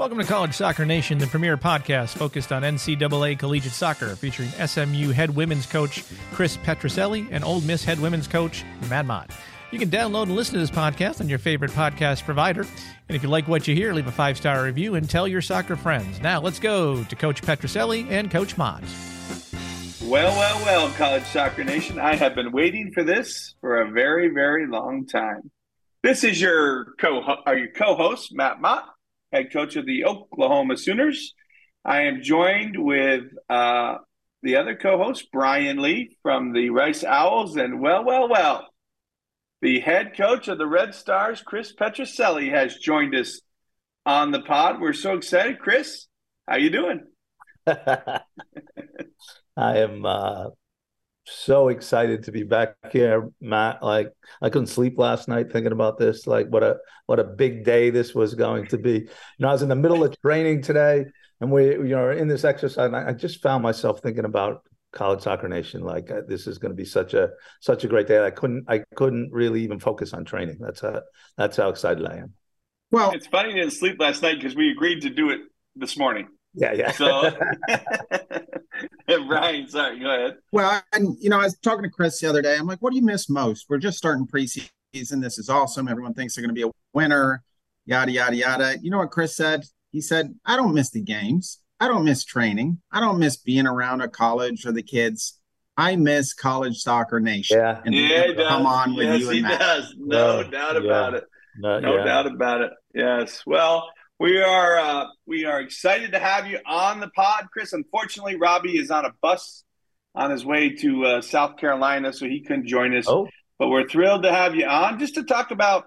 Welcome to College Soccer Nation, the premier podcast focused on NCAA collegiate soccer, featuring SMU head women's coach Chris Petrucelli and Ole Miss head women's coach Matt Mott. You can download and listen to this podcast on your favorite podcast provider. And if you like what you hear, leave a five star review and tell your soccer friends. Now let's go to Coach Petrucelli and Coach Mott. Well, well, well, College Soccer Nation. I have been waiting for this for a very, very long time. This is your co are your co-host, Matt Mott head coach of the Oklahoma Sooners. I am joined with uh, the other co host, Brian Lee from the Rice Owls. And well, well, well, the head coach of the Red Stars, Chris Petrucelli, has joined us on the pod. We're so excited. Chris, how you doing? I am uh, so excited to be back here, Matt. Like I couldn't sleep last night thinking about this. Like what a what a big day this was going to be. You know, I was in the middle of training today, and we you know in this exercise, and I, just found myself thinking about college soccer nation. Like uh, this is going to be such a such a great day. I couldn't I couldn't really even focus on training. That's how that's how excited I am. Well, it's funny you didn't sleep last night because we agreed to do it this morning. Yeah, yeah. So, Brian, sorry, go ahead. Well, and you know, I was talking to Chris the other day. I'm like, what do you miss most? We're just starting preseason. This is awesome. Everyone thinks they're going to be a winner, yada, yada, yada. You know what Chris said? He said, I don't miss the games. I don't miss training. I don't miss being around a college or the kids. I miss college soccer nation. Yeah, and yeah, he does. come on with yes, you and he Matt. does. No, no doubt about yeah. it. No, no yeah. doubt about it. Yes. Well, we are uh, we are excited to have you on the pod, Chris. Unfortunately, Robbie is on a bus on his way to uh, South Carolina, so he couldn't join us. Oh. But we're thrilled to have you on just to talk about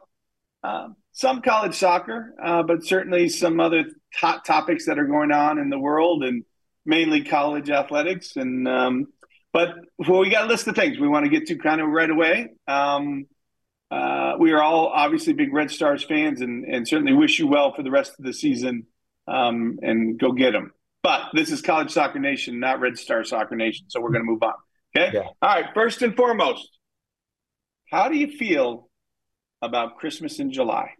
uh, some college soccer, uh, but certainly some other hot topics that are going on in the world and mainly college athletics. And um, but well, we got a list of things we want to get to kind of right away. Um, uh, we are all obviously big Red Stars fans and, and certainly wish you well for the rest of the season um, and go get them. But this is College Soccer Nation, not Red Star Soccer Nation. So we're going to move on. Okay. Yeah. All right. First and foremost, how do you feel about Christmas in July?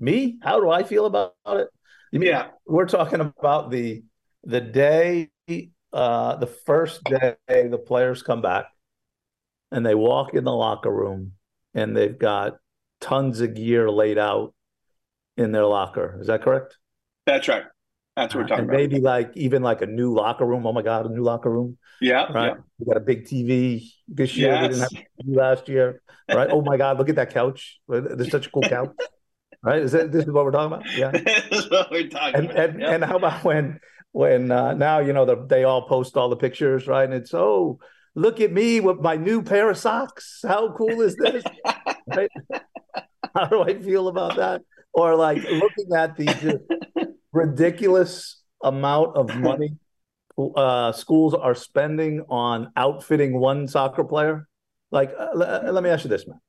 Me? How do I feel about it? You Mean, yeah. We're talking about the the day, uh, the first day the players come back and they walk in the locker room and they've got tons of gear laid out in their locker. Is that correct? That's right. That's what we're talking and about. Maybe like even like a new locker room. Oh my God, a new locker room. Yeah. Right. Yeah. We got a big TV this year. Yes. We didn't have TV last year. Right. oh my God, look at that couch. There's such a cool couch. right. Is that this is what we're talking about? Yeah. this is what we're talking and, about. And, yep. and how about when when uh, now you know the, they all post all the pictures, right? And it's oh look at me with my new pair of socks. How cool is this? right? How do I feel about that? Or like looking at the ridiculous amount of money uh, schools are spending on outfitting one soccer player. Like, uh, l- let me ask you this, man.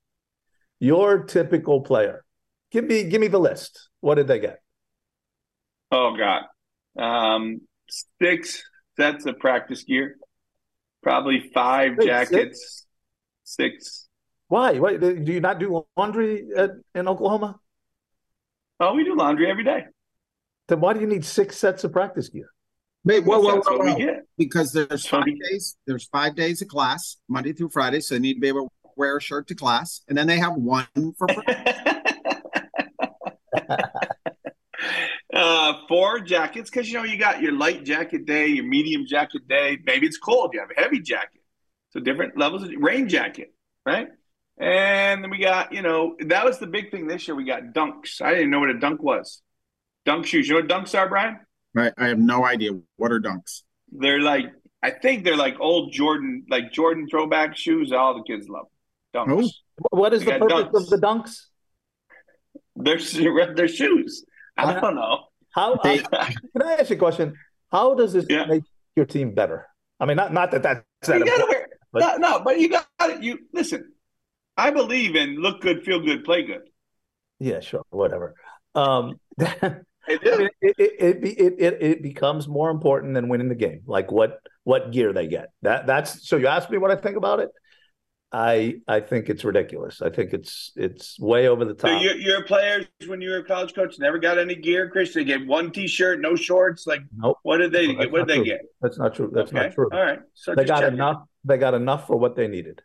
Your typical player, give me give me the list. What did they get? Oh God, um, six sets of practice gear, probably five Wait, jackets, six? six why? Why do you not do laundry at, in Oklahoma? Oh, we do laundry every day. Then why do you need six sets of practice gear? Wait, whoa, whoa, whoa, whoa. Because there's five days. There's five days of class, Monday through Friday. So they need to be able to wear a shirt to class, and then they have one for. uh, four jackets because you know you got your light jacket day, your medium jacket day. Maybe it's cold. You have a heavy jacket. So different levels of rain jacket, right? And then we got, you know, that was the big thing this year. We got dunks. I didn't know what a dunk was. Dunk shoes. You know what dunks are, Brian? Right. I have no idea. What are dunks? They're like, I think they're like old Jordan, like Jordan throwback shoes. All the kids love dunks. Oh. What is they the purpose dunks. of the dunks? They're, they're shoes. I uh-huh. don't know. How, they, can I ask you a question? How does this yeah. make your team better? I mean, not not that that's that you gotta wear, but, no, no, but you got it. you listen. I believe in look good, feel good, play good. Yeah, sure, whatever. Um, I mean, it, it, it, it, it becomes more important than winning the game. Like what what gear they get. That that's so. You ask me what I think about it. I I think it's ridiculous. I think it's it's way over the top. So your, your players, when you were a college coach, never got any gear, Chris. They get one T-shirt, no shorts. Like, nope. what did they No, get? What did they true. get? That's not true. That's okay. not true. All right. So They got checking. enough. They got enough for what they needed.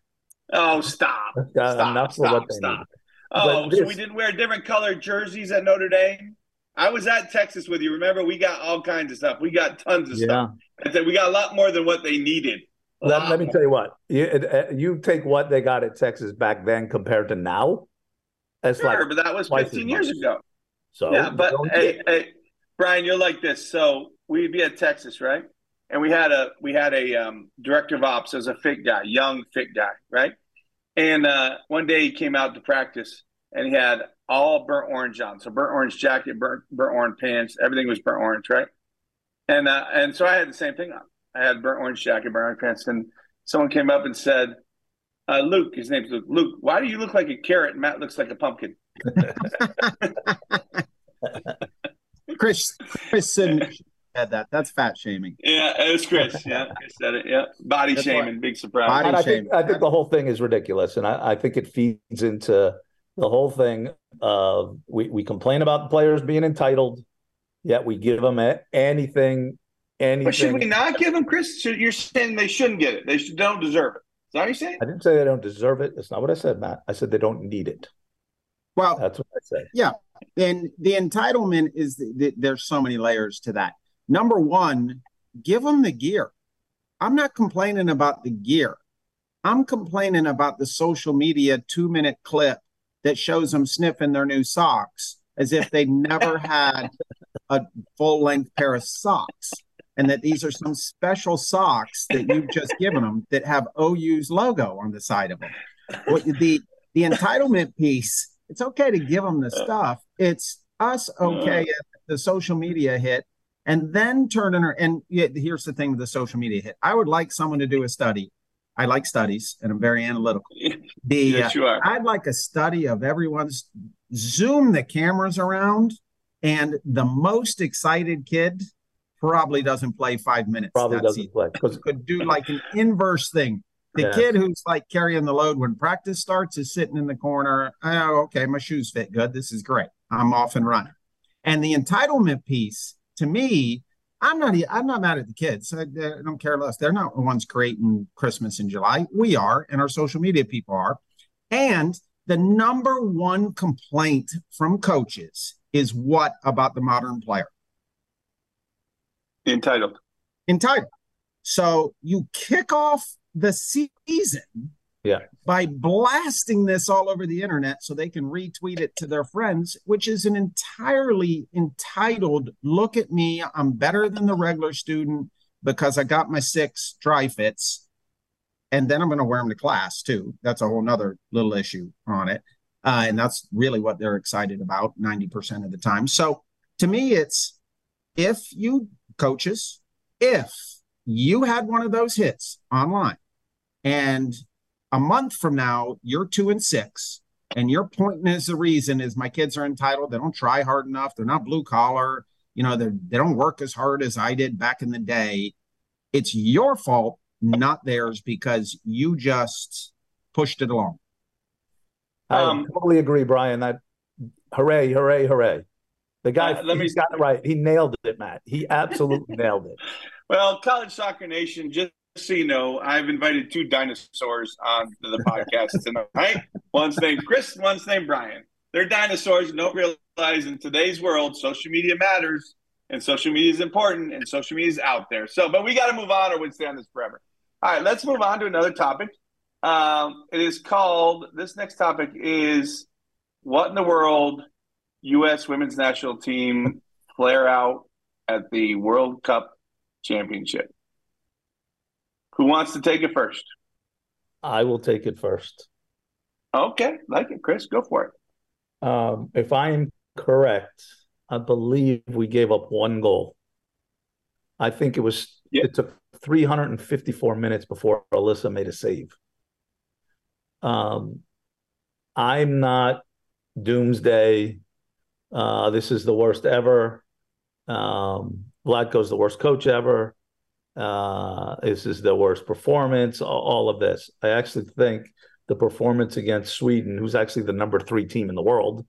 Oh, stop! They got Stop! enough for Stop! what they Stop! needed. Oh, so we didn't wear different colored jerseys at Notre Dame. I was at Texas with you. Remember, we got all kinds of stuff. We got tons of Yeah. stuff. I said we got a lot more than what they needed. Let, let me tell you what. You, uh, you take what they got at Texas back then compared to now. It's Sure, like but that was 15 years much. ago. so. yeah, but hey, hey, Brian, you're like this. So we'd be at Texas, right? And we had a we had a um, director of ops as a fit guy, young fit guy, right? And uh, one day he came out to practice, and he had all burnt orange on. So burnt orange jacket, burnt burnt orange pants, everything was burnt orange, right? And uh, and so I had the same thing on. I had burnt orange jacket, burnt orange pants, and someone came up and said, uh, "Luke, his name's Luke. Luke, why do you look like a carrot and Matt looks like a pumpkin?" Chris Chris said that. That's fat shaming. Yeah, it was Chris. Yeah, Chris said it. Yeah, body That's shaming, big surprise. Body and I think. I think the whole thing is ridiculous, and I, I think it feeds into the whole thing of we we complain about the players being entitled, yet we give them anything, anything. But should we not give them Chris? Should, you're saying they shouldn't get it. They should, don't deserve it. Is that what you're saying? I didn't say they don't deserve it. That's not what I said, Matt. I said they don't need it. Well, That's what I said. Yeah. And the entitlement is the, the, there's so many layers to that. Number one, give them the gear. I'm not complaining about the gear. I'm complaining about the social media two minute clip that shows them sniffing their new socks as if they never had a full length pair of socks and that these are some special socks that you've just given them that have OU's logo on the side of them. What the the entitlement piece, it's okay to give them the stuff. It's us okay at the social media hit and then turning her and yeah, here's the thing with the social media hit. I would like someone to do a study. I like studies and I'm very analytical. The yes, you are. I'd like a study of everyone's zoom the cameras around, and the most excited kid probably doesn't play five minutes. Probably doesn't season. play because Could do like an inverse thing. The Yeah. kid who's like carrying the load when practice starts is sitting in the corner. Oh, okay, my shoes fit good. This is great. I'm off and running. And the entitlement piece, to me, I'm not. I'm not mad at the kids. I, I don't care less. They're not the ones creating Christmas in July. We are, and our social media people are. And the number one complaint from coaches is what about the modern player? Entitled. entitled. So you kick off the season Yeah. by blasting this all over the internet so they can retweet it to their friends, which is an entirely entitled look at me. I'm better than the regular student because I got my six dry fits. And then I'm going to wear them to class too. That's a whole nother little issue on it. Uh, and that's really what they're excited about 90% of the time. So to me, it's if you coaches, if you had one of those hits online and a month from now you're two and six and your point is the reason is my kids are entitled, they don't try hard enough, they're not blue collar, you know, they're they don't work as hard as I did back in the day. It's your fault, not theirs, because you just pushed it along. I Um, totally agree, Brian. That hooray, hooray, hooray. The guy Uh, let me- got it right. He nailed it, Matt. He absolutely nailed it. Well, College Soccer Nation, just so you know, I've invited two dinosaurs on the podcast tonight. One's named Chris, one's named Brian. They're dinosaurs and don't realize in today's world, social media matters and social media is important and social media is out there. So, but we got to move on or we'd stay on this forever. All right, let's move on to another topic. Um, it is called, this next topic is what in the world U.S. women's national team flare out at the World Cup championship. Who wants to take it first? I will take it first. Okay, like it, Chris. Go for it. Um, if I'm correct, I believe we gave up one goal. I think it was Yeah. it took 354 minutes before Alyssa made a save. Um, I'm not doomsday. Uh, this is the worst ever. Um, Vlatko's the worst coach ever. Uh, this is the worst performance. All, all of this. I actually think the performance against Sweden, who's actually the number three team in the world,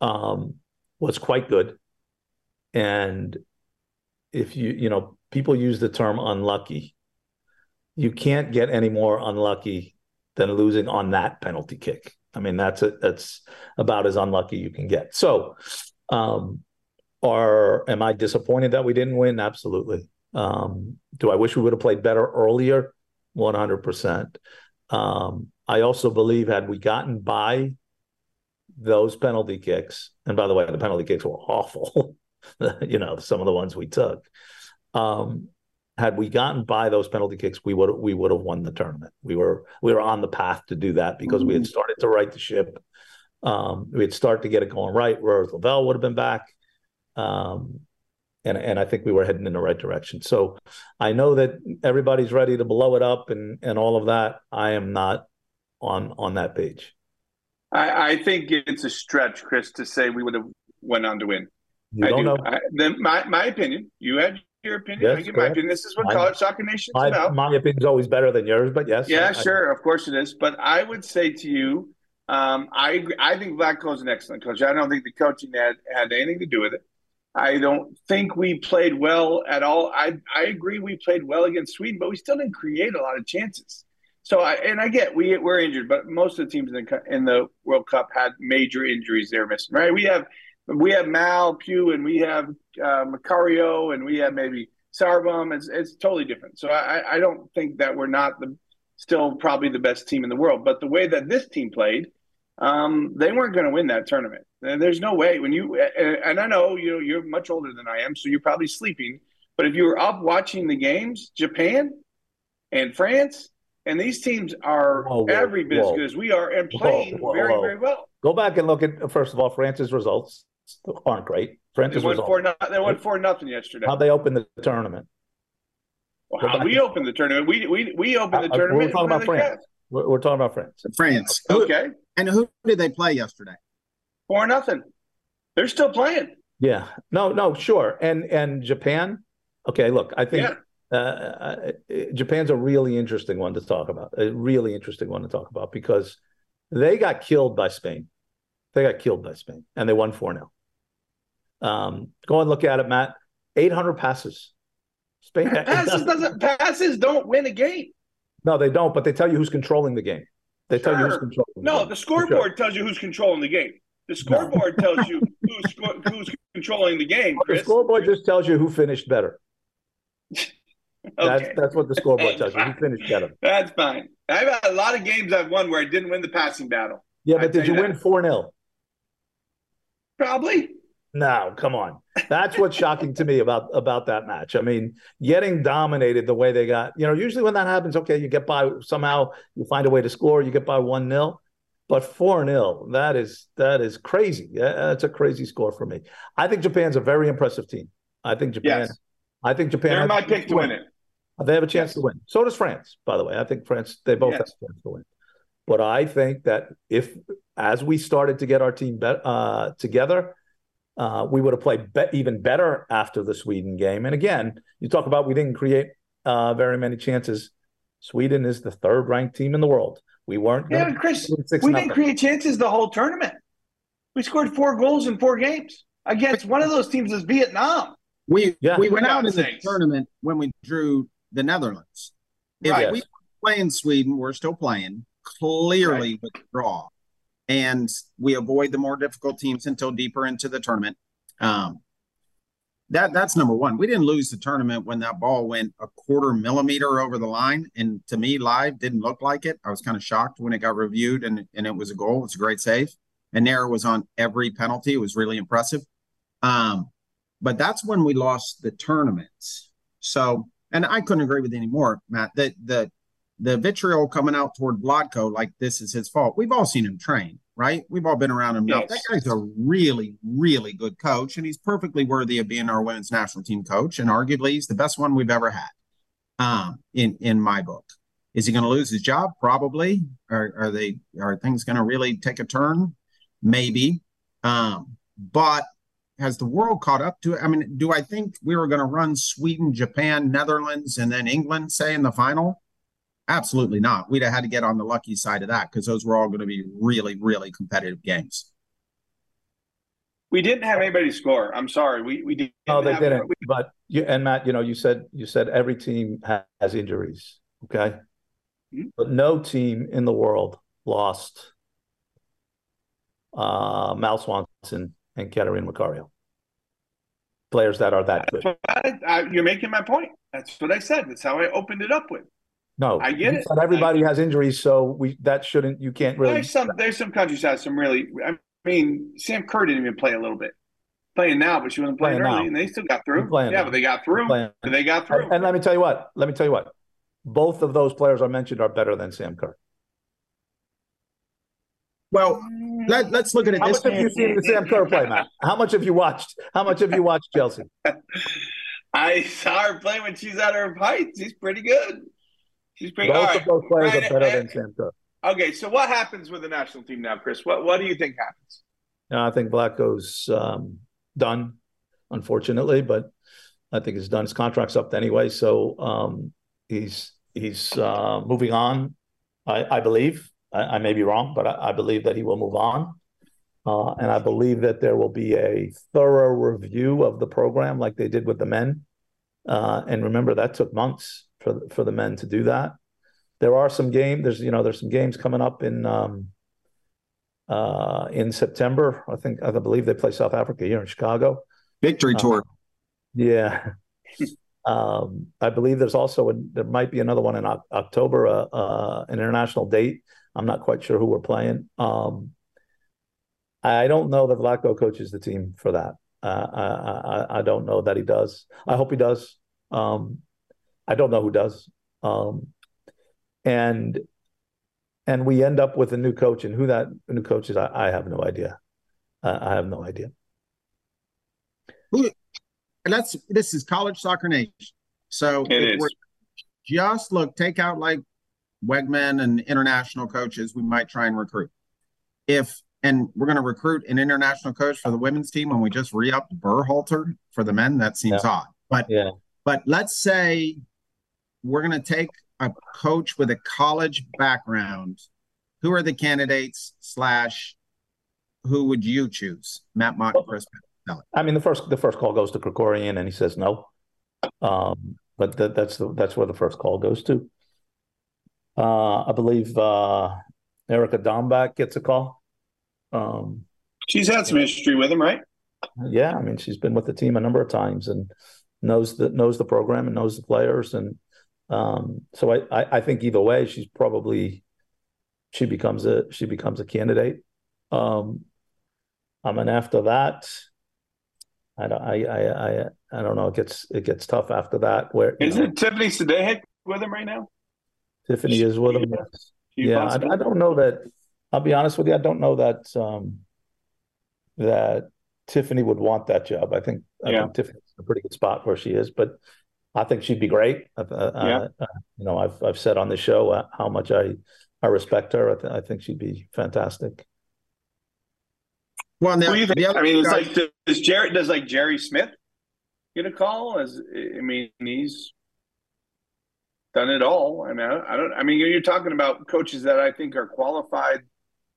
um, was quite good. And if you, you know, people use the term unlucky. You can't get any more unlucky than losing on that penalty kick. I mean, that's a, that's about as unlucky you can get. So, um, are am I disappointed that we didn't win? Absolutely. Um, do I wish we would have played better earlier? One hundred percent. Um, I also believe had we gotten by those penalty kicks, and by the way, the penalty kicks were awful. you know, some of the ones we took. Um, had we gotten by those penalty kicks, we would we would have won the tournament. We were we were on the path to do that because mm-hmm. we had mm-hmm. started to right the ship. Um, we had started to get it going right. Rose Lavelle would have been back, um, and and I think we were heading in the right direction. So I know that everybody's ready to blow it up and and all of that. I am not on on that page. I, I think it's a stretch, Chris, to say we would have went on to win. You I don't do. know. I, then my my opinion. You had your opinion. Yes, I give my opinion. This is what my, college soccer nation is about. My opinion is always better than yours, but yes. Yeah, I, sure. I, of course it is. But I would say to you, um, I agree, I think Vlatko's an excellent coach. I don't think the coaching had had anything to do with it. I don't think we played well at all. I I agree we played well against Sweden, but we still didn't create a lot of chances. So I and I get we we're injured, but most of the teams in the in the World Cup had major injuries they're missing. Right? We have we have Mal Pugh and we have uh, Macario and we have maybe Sauerbrunn. It's it's totally different. So I I don't think that we're not the still probably the best team in the world, but the way that this team played, um, they weren't going to win that tournament. There's no way when you and I know you know you're much older than I am, so you're probably sleeping. But if you were up watching the games, Japan and France and these teams are whoa, whoa, every bit whoa. as good as we are and playing very, very well. Go back and look at first of all France's results aren't great. France's they won results. four. No, they won four nothing yesterday. How they opened the tournament? Well, how we opened the tournament. We we we opened the uh, tournament. We're talking about France. We're, we're, talking about France. France. Okay. And who did they play yesterday? Four nothing. They're still playing. Yeah. No. No. Sure. And and Japan. Okay. Look, I think. Yeah uh, uh, Japan's a really interesting one to talk about. A really interesting one to talk about because they got killed by Spain. They got killed by Spain, and they won four 0 um, Go and look at it, Matt. Eight hundred passes. Spain passes doesn't passes don't win a game. No, they don't. But they tell you who's controlling the game. They sure. tell you who's controlling. The no, game. the scoreboard sure. tells you who's controlling the game. The scoreboard no. tells you who's who's controlling the game. Chris. The scoreboard just tells you who finished better. Okay. That's that's what the scoreboard tells you. He finished better. That's fine. I've had a lot of games I've won where I didn't win the passing battle. Yeah, but did you, you win 4 0? Probably. No, come on. That's what's shocking to me about about that match. I mean, getting dominated the way they got, you know, usually when that happens, okay, you get by somehow, you find a way to score, you get by 1 0. But 4 0, that is that is crazy. That's a crazy score for me. I think Japan's a very impressive team. I think Japan yes. I think Japan. They're my pick to win. win it. They have a chance yes. to win. So does France, by the way. I think France, they both yes. have a chance to win. But I think that if, as we started to get our team be- uh, together, uh, we would have played be- even better after the Sweden game. And again, you talk about we didn't create uh, very many chances. Sweden is the third ranked team in the world. We weren't. Yeah, Chris, we didn't create chances the whole tournament. We scored four goals in four games against one of those teams is Vietnam. We yeah. we went out in the tournament when we drew the Netherlands. If right. we playing Sweden, we're still playing clearly right. with draw, and we avoid the more difficult teams until deeper into the tournament. Um, that that's number one. We didn't lose the tournament when that ball went a quarter millimeter over the line, and to me, live didn't look like it. I was kind of shocked when it got reviewed, and and it was a goal. It's a great save, and there was on every penalty. It was really impressive. Um, but that's when we lost the tournaments. So, and I couldn't agree with you anymore, Matt. That the the vitriol coming out toward Vlatko like this is his fault. We've all seen him train, right? We've all been around him. Yes. That guy's a really, really good coach, and he's perfectly worthy of being our women's national team coach. And arguably, he's the best one we've ever had. Um, in in my book, is he going to lose his job? Probably. Are, are they? Are things going to really take a turn? Maybe. Um, but has the world caught up to it? I mean, do I think we were going to run Sweden, Japan, Netherlands, and then England, say in the final? Absolutely not. We'd have had to get on the lucky side of that because those were all going to be really, really competitive games. We didn't have anybody score. I'm sorry. We we didn't. No, they have- didn't. we- But you and Matt, you know, you said you said every team ha- has injuries. Okay, Mhm. but no team in the world lost uh, Mal Swanson and Catarina Macario. Players that are that good. I, I, you're making my point. That's what I said. That's how I opened it up with. No, I get you it. said everybody has injuries, so we that shouldn't. You can't really. There's some there's some countries that have some really. I mean, Sam Kerr didn't even play a little bit. Playing now, but she wasn't playing, Playing early, now. and they still got through. Playing Yeah, now. but they got through. Playing- They got through. And, and let me tell you what. Let me tell you what. Both of those players I mentioned are better than Sam Kerr. Well, let, let's look at it How this much have you seen the Sam Kerr play, Matt? How much have you watched? How much have you watched Chelsea? I saw her play when she's at her height. She's pretty good. She's pretty. Both all of those players Right, are better and- than Sam Okay, so what happens with the national team now, Chris? What what do you think happens? No, I think Vlatko's um, done, unfortunately, but I think he's done. His contract's up anyway, so um, he's he's uh, moving on. I, I believe. I, I may be wrong, but I, I believe that he will move on. Uh, and I believe that there will be a thorough review of the program, like they did with the men. Uh, and remember, that took months for for the men to do that. There are some games. There's you know there's some games coming up in um, uh, in September. I think I believe they play South Africa here in Chicago. Victory Uh, tour. Yeah. um, I believe there's also a, there might be another one in Oc- October, uh, uh, an international date. I'm not quite sure who we're playing. Um, I don't know that Vlatko coaches the team for that. Uh, I, I I don't know that he does. I hope he does. Um, I don't know who does. Um, and and we end up with a new coach, and who that new coach is, I, I have no idea. Uh, I have no idea. And that's this is college soccer nation. So It if is. we're just look, take out like Wiegman and international coaches, we might try and recruit. If and we're going to recruit an international coach for the women's team when we just re-upped Berhalter for the men, that seems odd. But Yeah. but let's say we're going to take a coach with a college background. Who are the candidates? Slash, who would you choose? Matt Mott, and Chris. I mean, the first the first call goes to Krikorian, and he says no. Um, but that, that's the that's where the first call goes to. Uh, I believe uh, Erica Dambach gets a call. Um, She's had some history with him, right? yeah, I mean, she's been with the team a number of times and knows the knows the program and knows the players, and um, so I, I I think either way, she's probably she becomes a she becomes a candidate. Um, I mean, after that, I don't I I I, I don't know. It gets it gets tough after that. Where is know, it Tiffany Sahaly with him right now? Tiffany is with him. Yes. Yeah, I. I don't know that. I'll be honest with you. I don't know that um, that Tiffany would want that job. I think I Yeah. think Tiffany's in a pretty good spot where she is, but I think she'd be great. Uh, uh, Yeah. uh, you know, I've I've said on the show uh, how much I I respect her. I, th- I think she'd be fantastic. Well, now, you think? the other I mean, it's like does Jerry does like Jerry Smith get a call? As I mean, he's done it all. I mean, I don't- I mean, you're talking about coaches that I think are qualified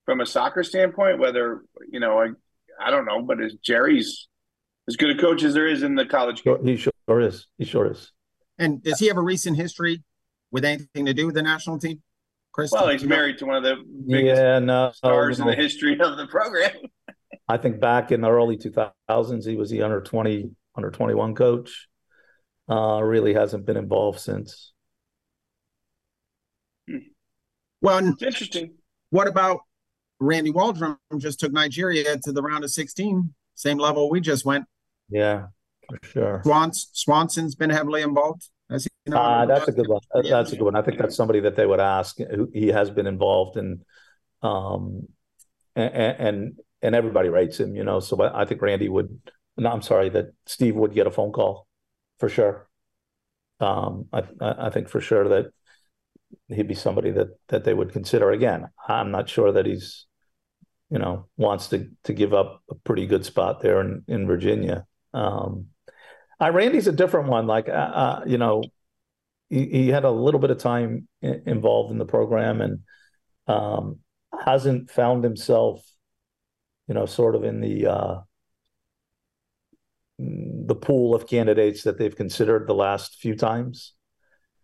from a soccer standpoint. Whether you know, I I don't know, but is Jerry's as good a coach as there is in the college game? He sure is. He sure is. And does he have a recent history with anything to do with the national team? Chris? Well, he's you know? married to one of the biggest Yeah, no, stars you in the history of the program. I think back in the early 2000s, he was the under 20, under 21 coach. Uh, really hasn't been involved since. Well, It's interesting. what about Randy Waldrum? Just took Nigeria to the round of 16, same level we just went. Yeah, for sure. Swans, Swanson's been heavily involved. Has he? Uh, that's a good one. That- That's a good one. I think that's somebody that they would ask. He has been involved in, um, and and and everybody rates him. You know, so I think Randy would. No, I'm sorry that Steve would get a phone call, for sure. Um, I I I think for sure that he'd be somebody that that they would consider. Again, I'm not sure that he's, you know, wants to to give up a pretty good spot there in in Virginia. Um, uh, Randy's a different one. Like, uh, uh, you know, he, he had a little bit of time involved in the program and um, hasn't found himself, you know, sort of in the uh, the pool of candidates that they've considered the last few times.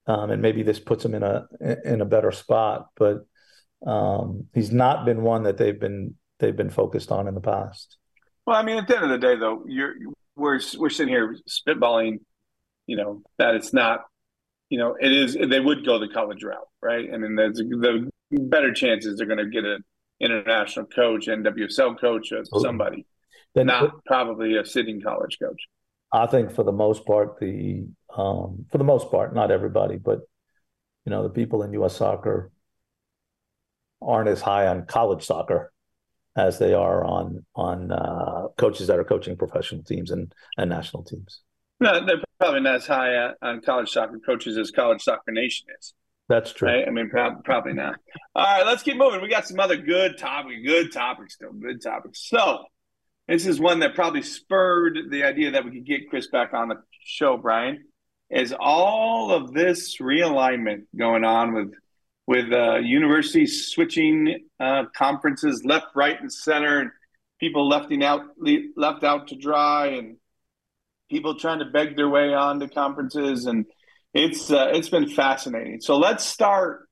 Um, and maybe this puts him in a in a better spot, but um, he's not been one that they've been they've been focused on in the past. Well, I mean, at the end of the day, though, you're we're we're sitting here spitballing, you know, that it's not, you know, it is they would go the college route, right? I mean, there's the better chances they're going to get an international coach, NWSL coach, or somebody, then, not probably a sitting college coach. I think for the most part, the um, for the most part, not everybody, but you know, the people in U.S. soccer aren't as high on college soccer as they are on on uh, coaches that are coaching professional teams and, and national teams. No, they're probably not as high on college soccer coaches as college soccer nation is. That's true. Right? I mean, pro- probably not. All right, let's keep moving. We got some other good topics, good topics still, good topics. So this is one that probably spurred the idea that we could get Chris back on the show, Brian. Is all of this realignment going on with – with uh, universities switching uh, conferences left, right, and center, and people lefting out left out to dry, and people trying to beg their way on to conferences, and it's uh, it's been fascinating. So let's start.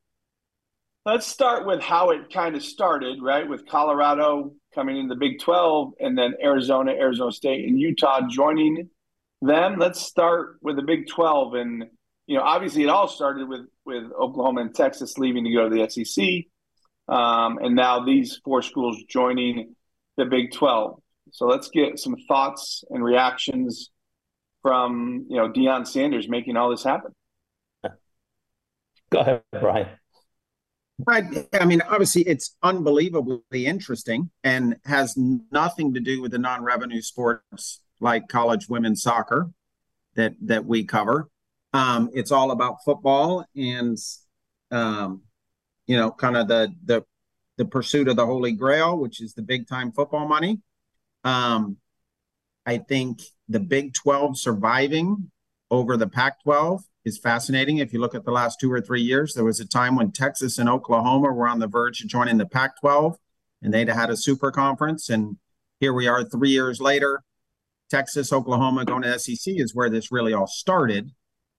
Let's start with how it kind of started, right? With Colorado coming in the Big 12 and then Arizona, Arizona State, and Utah joining them. Let's start with the Big 12 and you know, obviously it all started with with Oklahoma and Texas leaving to go to the SEC, um, and now these four schools joining the Big Twelve. So let's get some thoughts and reactions from you know Deion Sanders making all this happen. Go ahead, Brian. Right. I mean, obviously, it's unbelievably interesting and has nothing to do with the non-revenue sports like college women's soccer that that we cover. Um, it's all about football and, um, you know, kind of the the the pursuit of the holy grail, which is the big time football money. Um, I think the Big 12 surviving over the Pac 12 is fascinating. If you look at the last two or three years, there was a time when Texas and Oklahoma were on the verge of joining the Pac 12 and they'd had a super conference. And here we are three years later. Texas, Oklahoma going to SEC is where this really all started.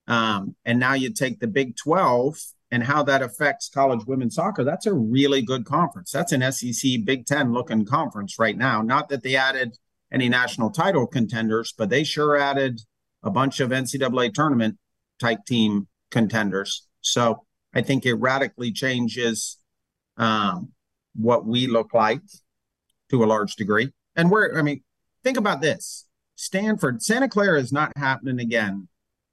Um, and now you take the Big 12 and how that affects college women's soccer. That's a really good conference. That's an SEC Big 10 looking conference right now. Not that they added any national title contenders, but they sure added a bunch of NCAA tournament type team contenders. So I think it radically changes um, what we look like to a large degree. And we're, I mean, think about this Stanford, Santa Clara is not happening again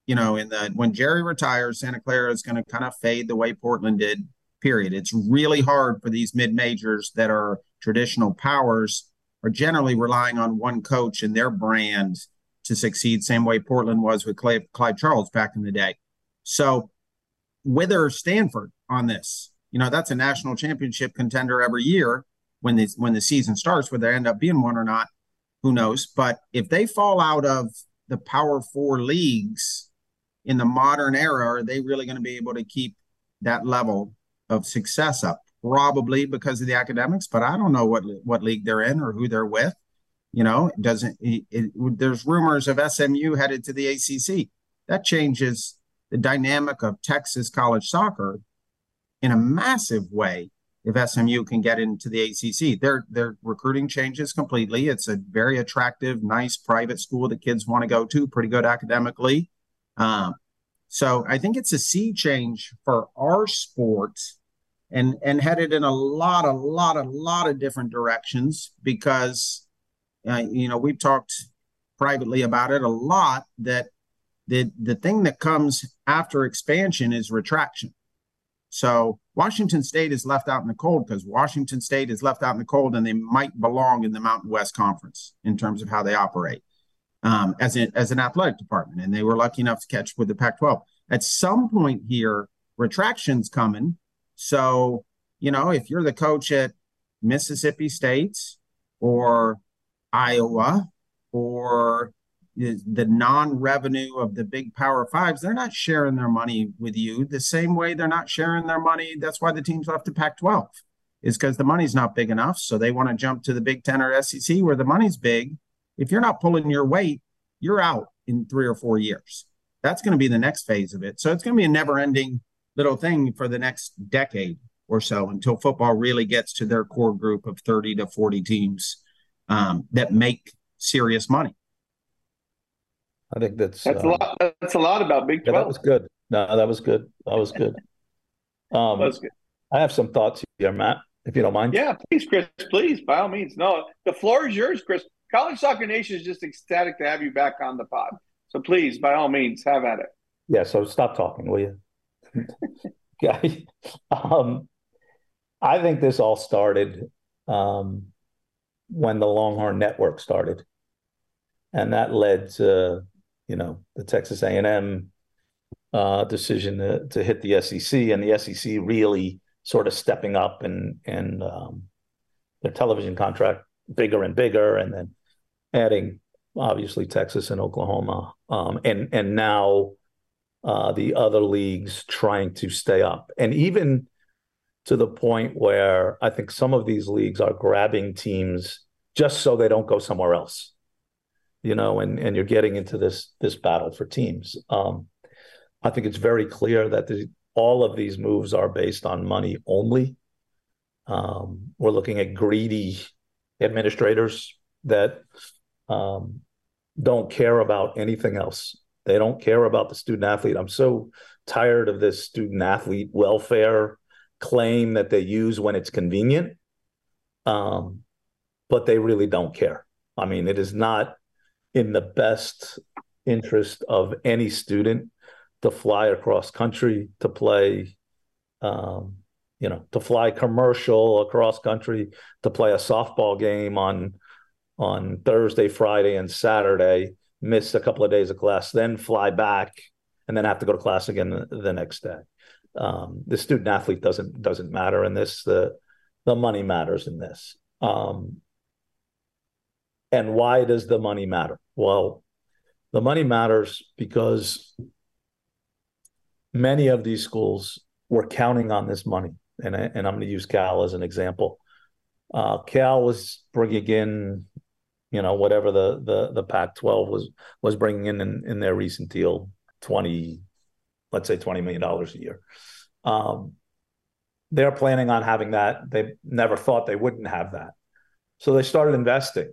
you know, in the when Jerry retires, Santa Clara is going to kind of fade the way Portland did. Period. It's really hard for these mid majors that are traditional powers are generally relying on one coach and their brand to succeed. Same way Portland was with Clive Charles back in the day. So, whether Stanford on this, you know, that's a national championship contender every year when the when the season starts. Whether they end up being one or not, who knows? But if they fall out of the Power Four leagues in the modern era, are they really going to be able to keep that level of success up? Probably because of the academics, but I don't know what what league they're in or who they're with. You know, it doesn't. It, it, there's rumors of SMU headed to the ACC. That changes the dynamic of Texas college soccer in a massive way if SMU can get into the ACC. Their their recruiting changes completely. It's a very attractive, nice private school that kids want to go to, pretty good academically. Um, so I think it's a sea change for our sport and and headed in a lot, a lot, a lot of different directions because uh, you know we've talked privately about it a lot that the the thing that comes after expansion is retraction. So Washington State is left out in the cold because Washington State is left out in the cold and they might belong in the Mountain West Conference in terms of how they operate um, as, a, as an athletic department, and they were lucky enough to catch with the Pac-12. At some point here, retraction's coming. So, you know, if you're the coach at Mississippi State or Iowa or the non-revenue of the big power fives they're not sharing their money with you the same way they're not sharing their money that's why the teams left the pac 12 is because the money's not big enough so they want to jump to the big 10 or sec where the money's big if you're not pulling your weight you're out in three or four years that's going to be the next phase of it so it's going to be a never ending little thing for the next decade or so until football really gets to their core group of 30 to 40 teams um, that make serious money I think that's that's uh, a lot. That's a lot about Big Twelve. Yeah, that was good. No, that was good. That was good. Um, that was good. I have some thoughts here, Matt, if you don't mind. Yeah, please, Chris. Please, by all means. No, the floor is yours, Chris. College Soccer Nation is just ecstatic to have you back on the pod. So please, by all means, have at it. Yeah. So stop talking, will you? okay. Um, I think this all started um, when the Longhorn Network started, and that led to you know the Texas A&M uh, decision to, to hit the SEC, and the SEC really sort of stepping up and and um, their television contract bigger and bigger, and then adding obviously Texas and Oklahoma, um, and and now uh, the other leagues trying to stay up, and even to the point where I think some of these leagues are grabbing teams just so they don't go somewhere else you know, and and you're getting into this this battle for teams. Um, I think it's very clear that the, all of these moves are based on money only. Um, we're looking at greedy administrators that um, don't care about anything else. They don't care about the student athlete. I'm so tired of this student athlete welfare claim that they use when it's convenient. Um, but they really don't care. I mean, it is not in the best interest of any student to fly across country to play um, you know to fly commercial across country to play a softball game on on Thursday, Friday, and Saturday, miss a couple of days of class, then fly back, and then have to go to class again the, the next day. Um, the student athlete doesn't doesn't matter in this. The the money matters in this. Um, and why does the money matter? Well, the money matters because many of these schools were counting on this money. And, I, and I'm going to use Cal as an example. Uh, Cal was bringing in, you know, whatever the the the Pac-12 was was bringing in, in in, their recent deal, twenty, let's say twenty million dollars a year. Um, they're planning on having that. They never thought they wouldn't have that, so they started investing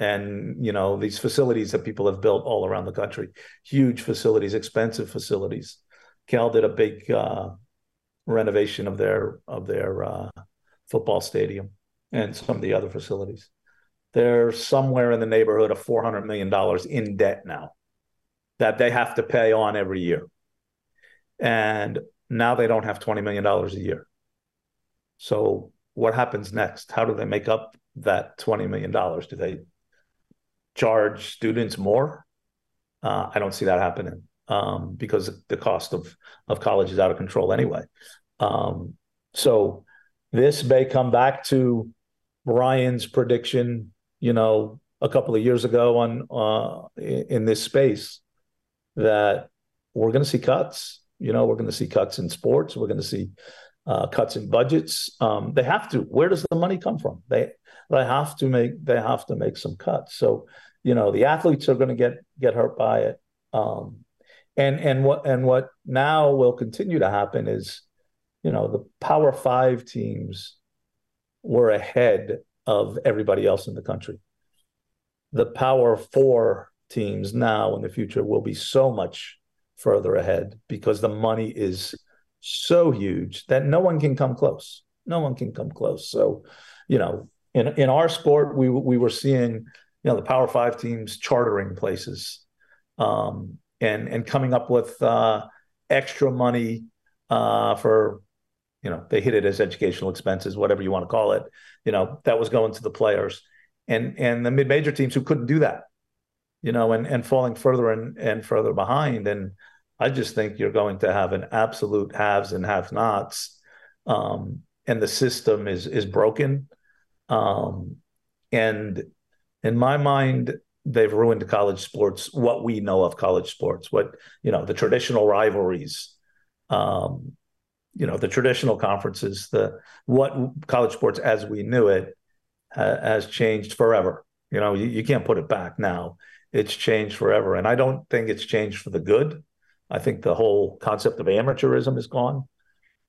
and you know these facilities that people have built all around the country huge facilities expensive facilities cal did a big uh, renovation of their of their uh, football stadium and some of the other facilities they're somewhere in the neighborhood of 400 million dollars in debt now that they have to pay on every year and now they don't have 20 million dollars a year so what happens next how do they make up that 20 million dollars do they charge students more. Uh, I don't see that happening um, because the cost of of college is out of control anyway. Um, so this may come back to Brian's prediction, you know, a couple of years ago on uh, in this space that we're going to see cuts. You know, we're going to see cuts in sports. We're going to see uh, cuts in budgets. Um, they have to. Where does the money come from? They they have to make they have to make some cuts. So you know the athletes are going to get get hurt by it. Um, and and what and what now will continue to happen is, you know, the Power Five teams were ahead of everybody else in the country. The Power Four teams now in the future will be so much further ahead because the money is so huge that no one can come close. No one can come close. So, you know, in in our sport, we we were seeing you know the Power Five teams chartering places, um, and and coming up with uh, extra money uh, for you know they hit it as educational expenses, whatever you want to call it. You know that was going to the players, and and the mid major teams who couldn't do that, you know, and and falling further and and further behind. And I just think you're going to have an absolute haves and have nots, um, and the system is is broken. Um, and in my mind, they've ruined college sports. What we know of college sports, what you know, the traditional rivalries, um, you know, the traditional conferences, the what college sports as we knew it ha- has changed forever. You know, you, you can't put it back now. It's changed forever, and I don't think it's changed for the good. I think the whole concept of amateurism is gone.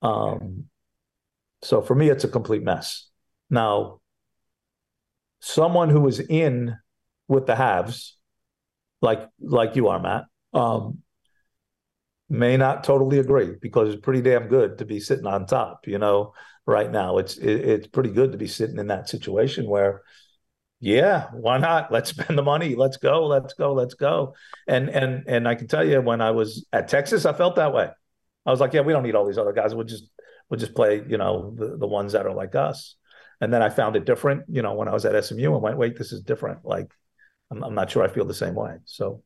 Um, so for me, it's a complete mess. Now, someone who was in with the haves, like like you are, Matt, um, may not totally agree because it's pretty damn good to be sitting on top. You know, right now it's it, it's pretty good to be sitting in that situation where, yeah, why not? Let's spend the money. Let's go. Let's go. Let's go. And and and I can tell you, when I was at Texas, I felt that way. I was like, yeah, we don't need all these other guys. We'll just we'll just play, you know, the, the ones that are like us. And then I found it different, you know, when I was at SMU and went, wait, this is different. Like, I'm, I'm not sure I feel the same way. So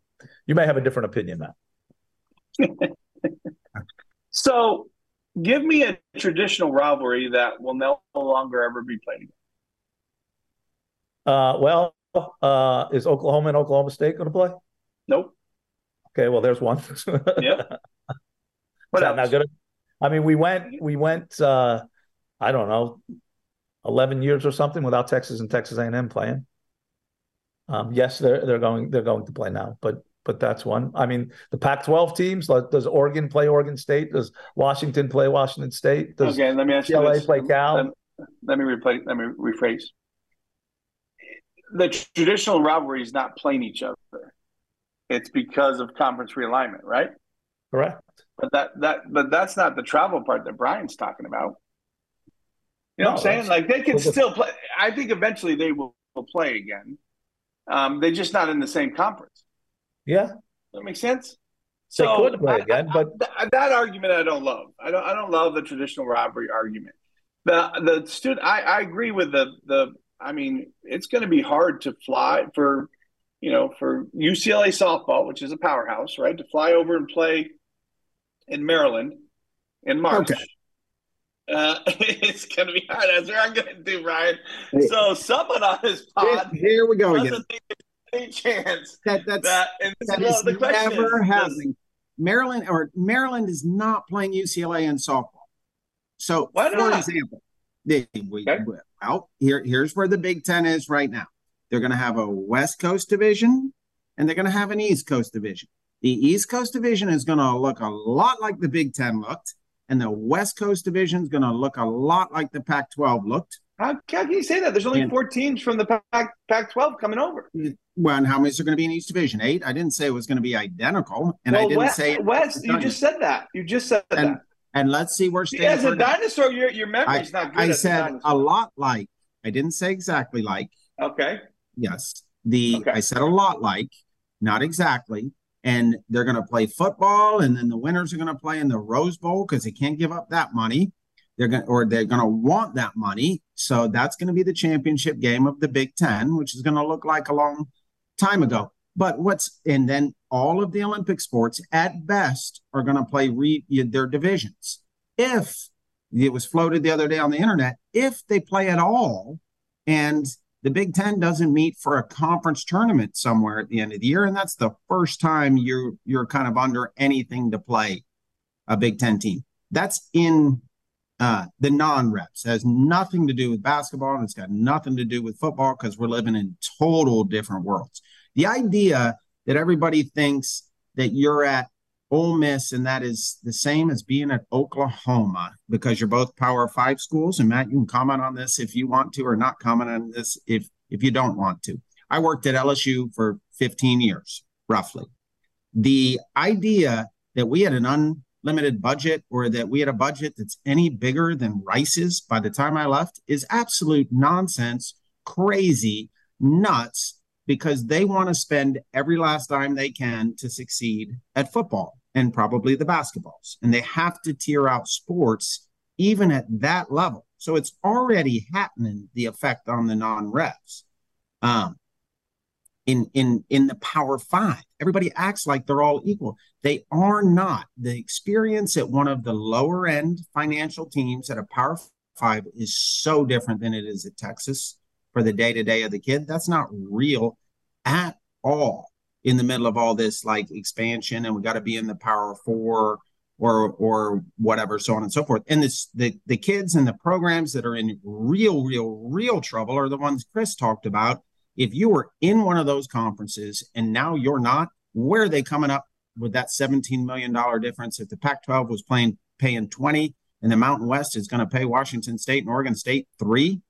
you may have a different opinion, Matt. So give me a traditional rivalry that will no longer ever be played again. Uh, well, uh, is Oklahoma and Oklahoma State going to play? Nope. Okay, well, there's one. yep. What else? Not good. I mean, we went, we went. Uh, I don't know, eleven years or something without Texas and Texas A&M playing. Um, yes, they're they're going they're going to play now, but but that's one. I mean, the Pac-12 teams. Does Oregon play Oregon State? Does Washington play Washington State? Does okay, let me ask LA you this. play Cal? Let, let me replay. Let me rephrase. The traditional rivalry is not playing each other. It's because of conference realignment, right? Correct. But that that but that's not the travel part that Brian's talking about. You know no, what I'm saying? Like they can still play. I think eventually they will, will play again. Um, they're just not in the same conference. Yeah, that makes sense. They so could play I, again, but I, that argument I don't love. I don't. I don't love the traditional robbery argument. The the student. I, I agree with the the. I mean, it's going to be hard to fly for, you know, for UCLA softball, which is a powerhouse, right? To fly over and play in Maryland in March. Okay. Uh, it's going to be hard. That's what I'm going to do, Ryan. So someone on this pod. Here, here we go again. Any chance that that's, that, and that is the never is, happening. Maryland or Maryland is not playing UCLA in softball. So, Why for example, they, we, okay. well, here, here's where the Big Ten is right now. They're going to have a West Coast division and they're going to have an East Coast division. The East Coast division is going to look a lot like the Big Ten looked, and the West Coast division is going to look a lot like the Pac 12 looked. How, how, can you say that? There's only and, four teams from the Pac, Pac 12 coming over. Well, and how many are going to be in each division? Eight. I didn't say it was going to be identical, and well, I didn't West, say West. You just said that. You just said and, that. And let's see where Stanford. As a dinosaur, your your memory's I, not good. I said a lot like. I didn't say exactly like. Okay. Yes. The okay. I said a lot like, not exactly and they're going to play football and then the winners are going to play in the Rose Bowl because they can't give up that money. They're going or they're going to want that money. So that's going to be the championship game of the Big 10, which is going to look like a long time ago. But what's and then all of the Olympic sports at best are going to play re, their divisions. If it was floated the other day on the internet, if they play at all and the Big Ten doesn't meet for a conference tournament somewhere at the end of the year, and that's the first time you're you're kind of under anything to play a Big Ten team. That's in uh, the non-revs. Has nothing to do with basketball, and it's got nothing to do with football because we're living in total different worlds. The idea that everybody thinks that you're at Ole Miss, and that is the same as being at Oklahoma because you're both Power Five schools. And Matt, you can comment on this if you want to, or not comment on this if if you don't want to. I worked at LSU for 15 years, roughly. The idea that we had an unlimited budget or that we had a budget that's any bigger than Rice's by the time I left is absolute nonsense, crazy, nuts, because they want to spend every last dime they can to succeed at football and probably the basketballs. And they have to tier out sports even at that level. So it's already happening, the effect on the non-revs. Um, in in in the power five, everybody acts like they're all equal. They are not. The experience at one of the lower end financial teams at a power five is so different than it is at Texas for the day to day of the kid. That's not real at all in the middle of all this like expansion and we got to be in the power four or or whatever so on and so forth and this the the kids and the programs that are in real real real trouble are the ones chris talked about if you were in one of those conferences and now you're not where are they coming up with that 17 million dollar difference if the pac 12 was playing paying 20 and the mountain west is going to pay washington state and oregon state three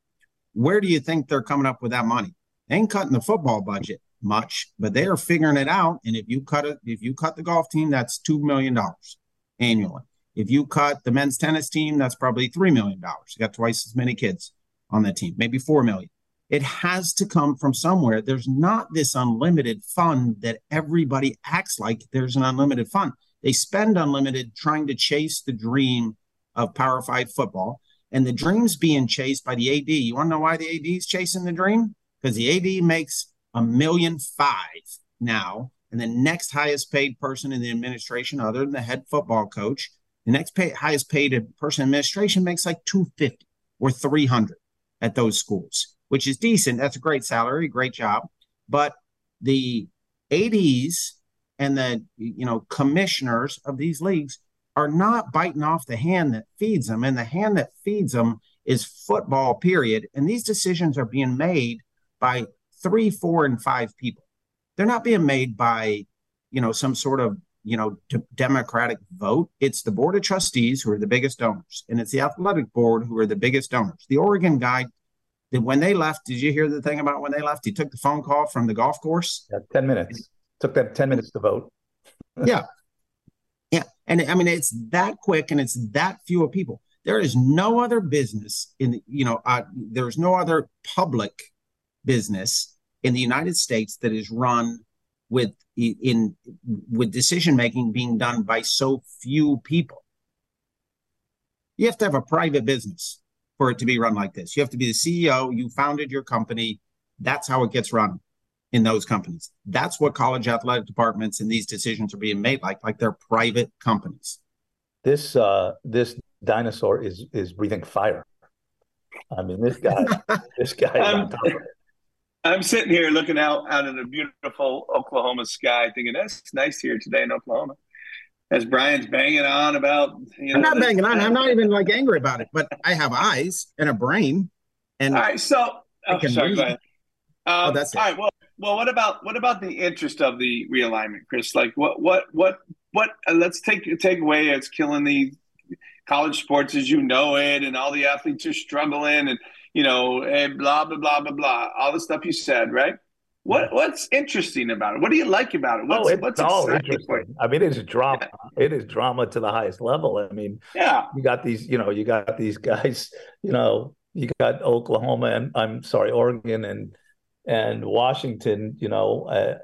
where do you think they're coming up with that money they ain't cutting the football budget much, but they are figuring it out. And if you cut it, if you cut the golf team, that's two million dollars annually. If you cut the men's tennis team, that's probably three million dollars. You got twice as many kids on the team, maybe four million. It has to come from somewhere. There's not this unlimited fund that everybody acts like there's an unlimited fund. They spend unlimited trying to chase the dream of Power Five football, and the dream's being chased by the AD. You want to know why the AD is chasing the dream? Because the AD makes a million five now, and the next highest paid person in the administration, other than the head football coach, the next pay, highest paid person in administration makes like 250 or 300 at those schools, which is decent. That's a great salary, great job. But the ADs and the you know commissioners of these leagues are not biting off the hand that feeds them, and the hand that feeds them is football. Period. And these decisions are being made by three, four, and five people. They're not being made by, you know, some sort of, you know, d- democratic vote. It's the board of trustees who are the biggest donors, and it's the athletic board who are the biggest donors. The Oregon guy, when they left, did you hear the thing about when they left? He took the phone call from the golf course. Yeah, ten minutes. Took them ten minutes to vote. yeah, yeah, and I mean it's that quick, and it's that few of people. There is no other business in you know. Uh, there's no other public business in the United States that is run with in with decision making being done by so few people. You have to have a private business for it to be run like this. You have to be the CEO, you founded your company. That's how it gets run in those companies. That's what college athletic departments and these decisions are being made like, like they're private companies. This uh this dinosaur is is breathing fire. I mean, this guy, this guy is on top of it. I'm sitting here looking out out of the beautiful Oklahoma sky, thinking that's nice here today in Oklahoma. As Brian's banging on about, you know, I'm not banging on. I'm not even like angry about it, but I have eyes and a brain, and all right. So, oh, sorry. Um, oh, that's it. all right. Well, well, what about what about the interest of the realignment, Chris? Like, what, what, what, what? Uh, let's take take away. It's killing the college sports as you know it, and all the athletes are struggling, and you know, and blah blah blah blah blah, all the stuff you said, right? What what's interesting about it? What do you like about it? What's, oh, it's what's all interesting. I mean, it is drama. Yeah. It is drama to the highest level. I mean, yeah, you got these, you know, you got these guys, you know, you got Oklahoma and I'm sorry, Oregon and and Washington, you know, uh,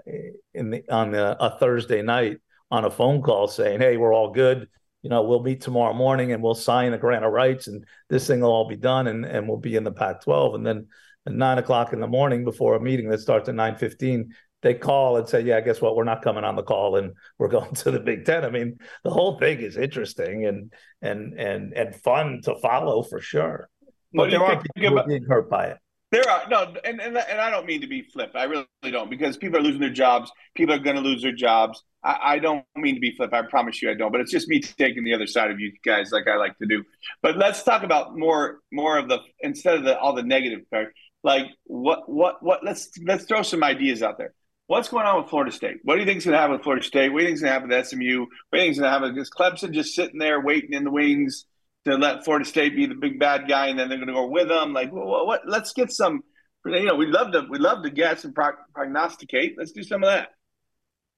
in the on the, a Thursday night on a phone call saying, "Hey, we're all good you know, we'll meet tomorrow morning and we'll sign a grant of rights and this thing will all be done and, and we'll be in the Pac 12. And then at nine o'clock in the morning before a meeting that starts at nine fifteen, they call and say, Yeah, guess what? We're not coming on the call and we're going to the Big Ten. I mean, the whole thing is interesting and and and and fun to follow for sure. But there are people about- being hurt by it. There are no, and, and and I don't mean to be flip. I really don't because people are losing their jobs. People are going to lose their jobs. I, I, don't mean to be flip. I promise you, I don't. But it's just me taking the other side of you guys, like I like to do. But let's talk about more more of the instead of the all the negative part. Like what what what? Let's let's throw some ideas out there. What's going on with Florida State? What do you think is going to happen with Florida State? What do you think is going to happen with SMU? What do you think is going to happen? Is Clemson just sitting there waiting in the wings to let Florida State be the big bad guy, and then they're going to go with them? Like, what, what? Let's get some. You know, we love to we love to guess and prognosticate. Let's do some of that.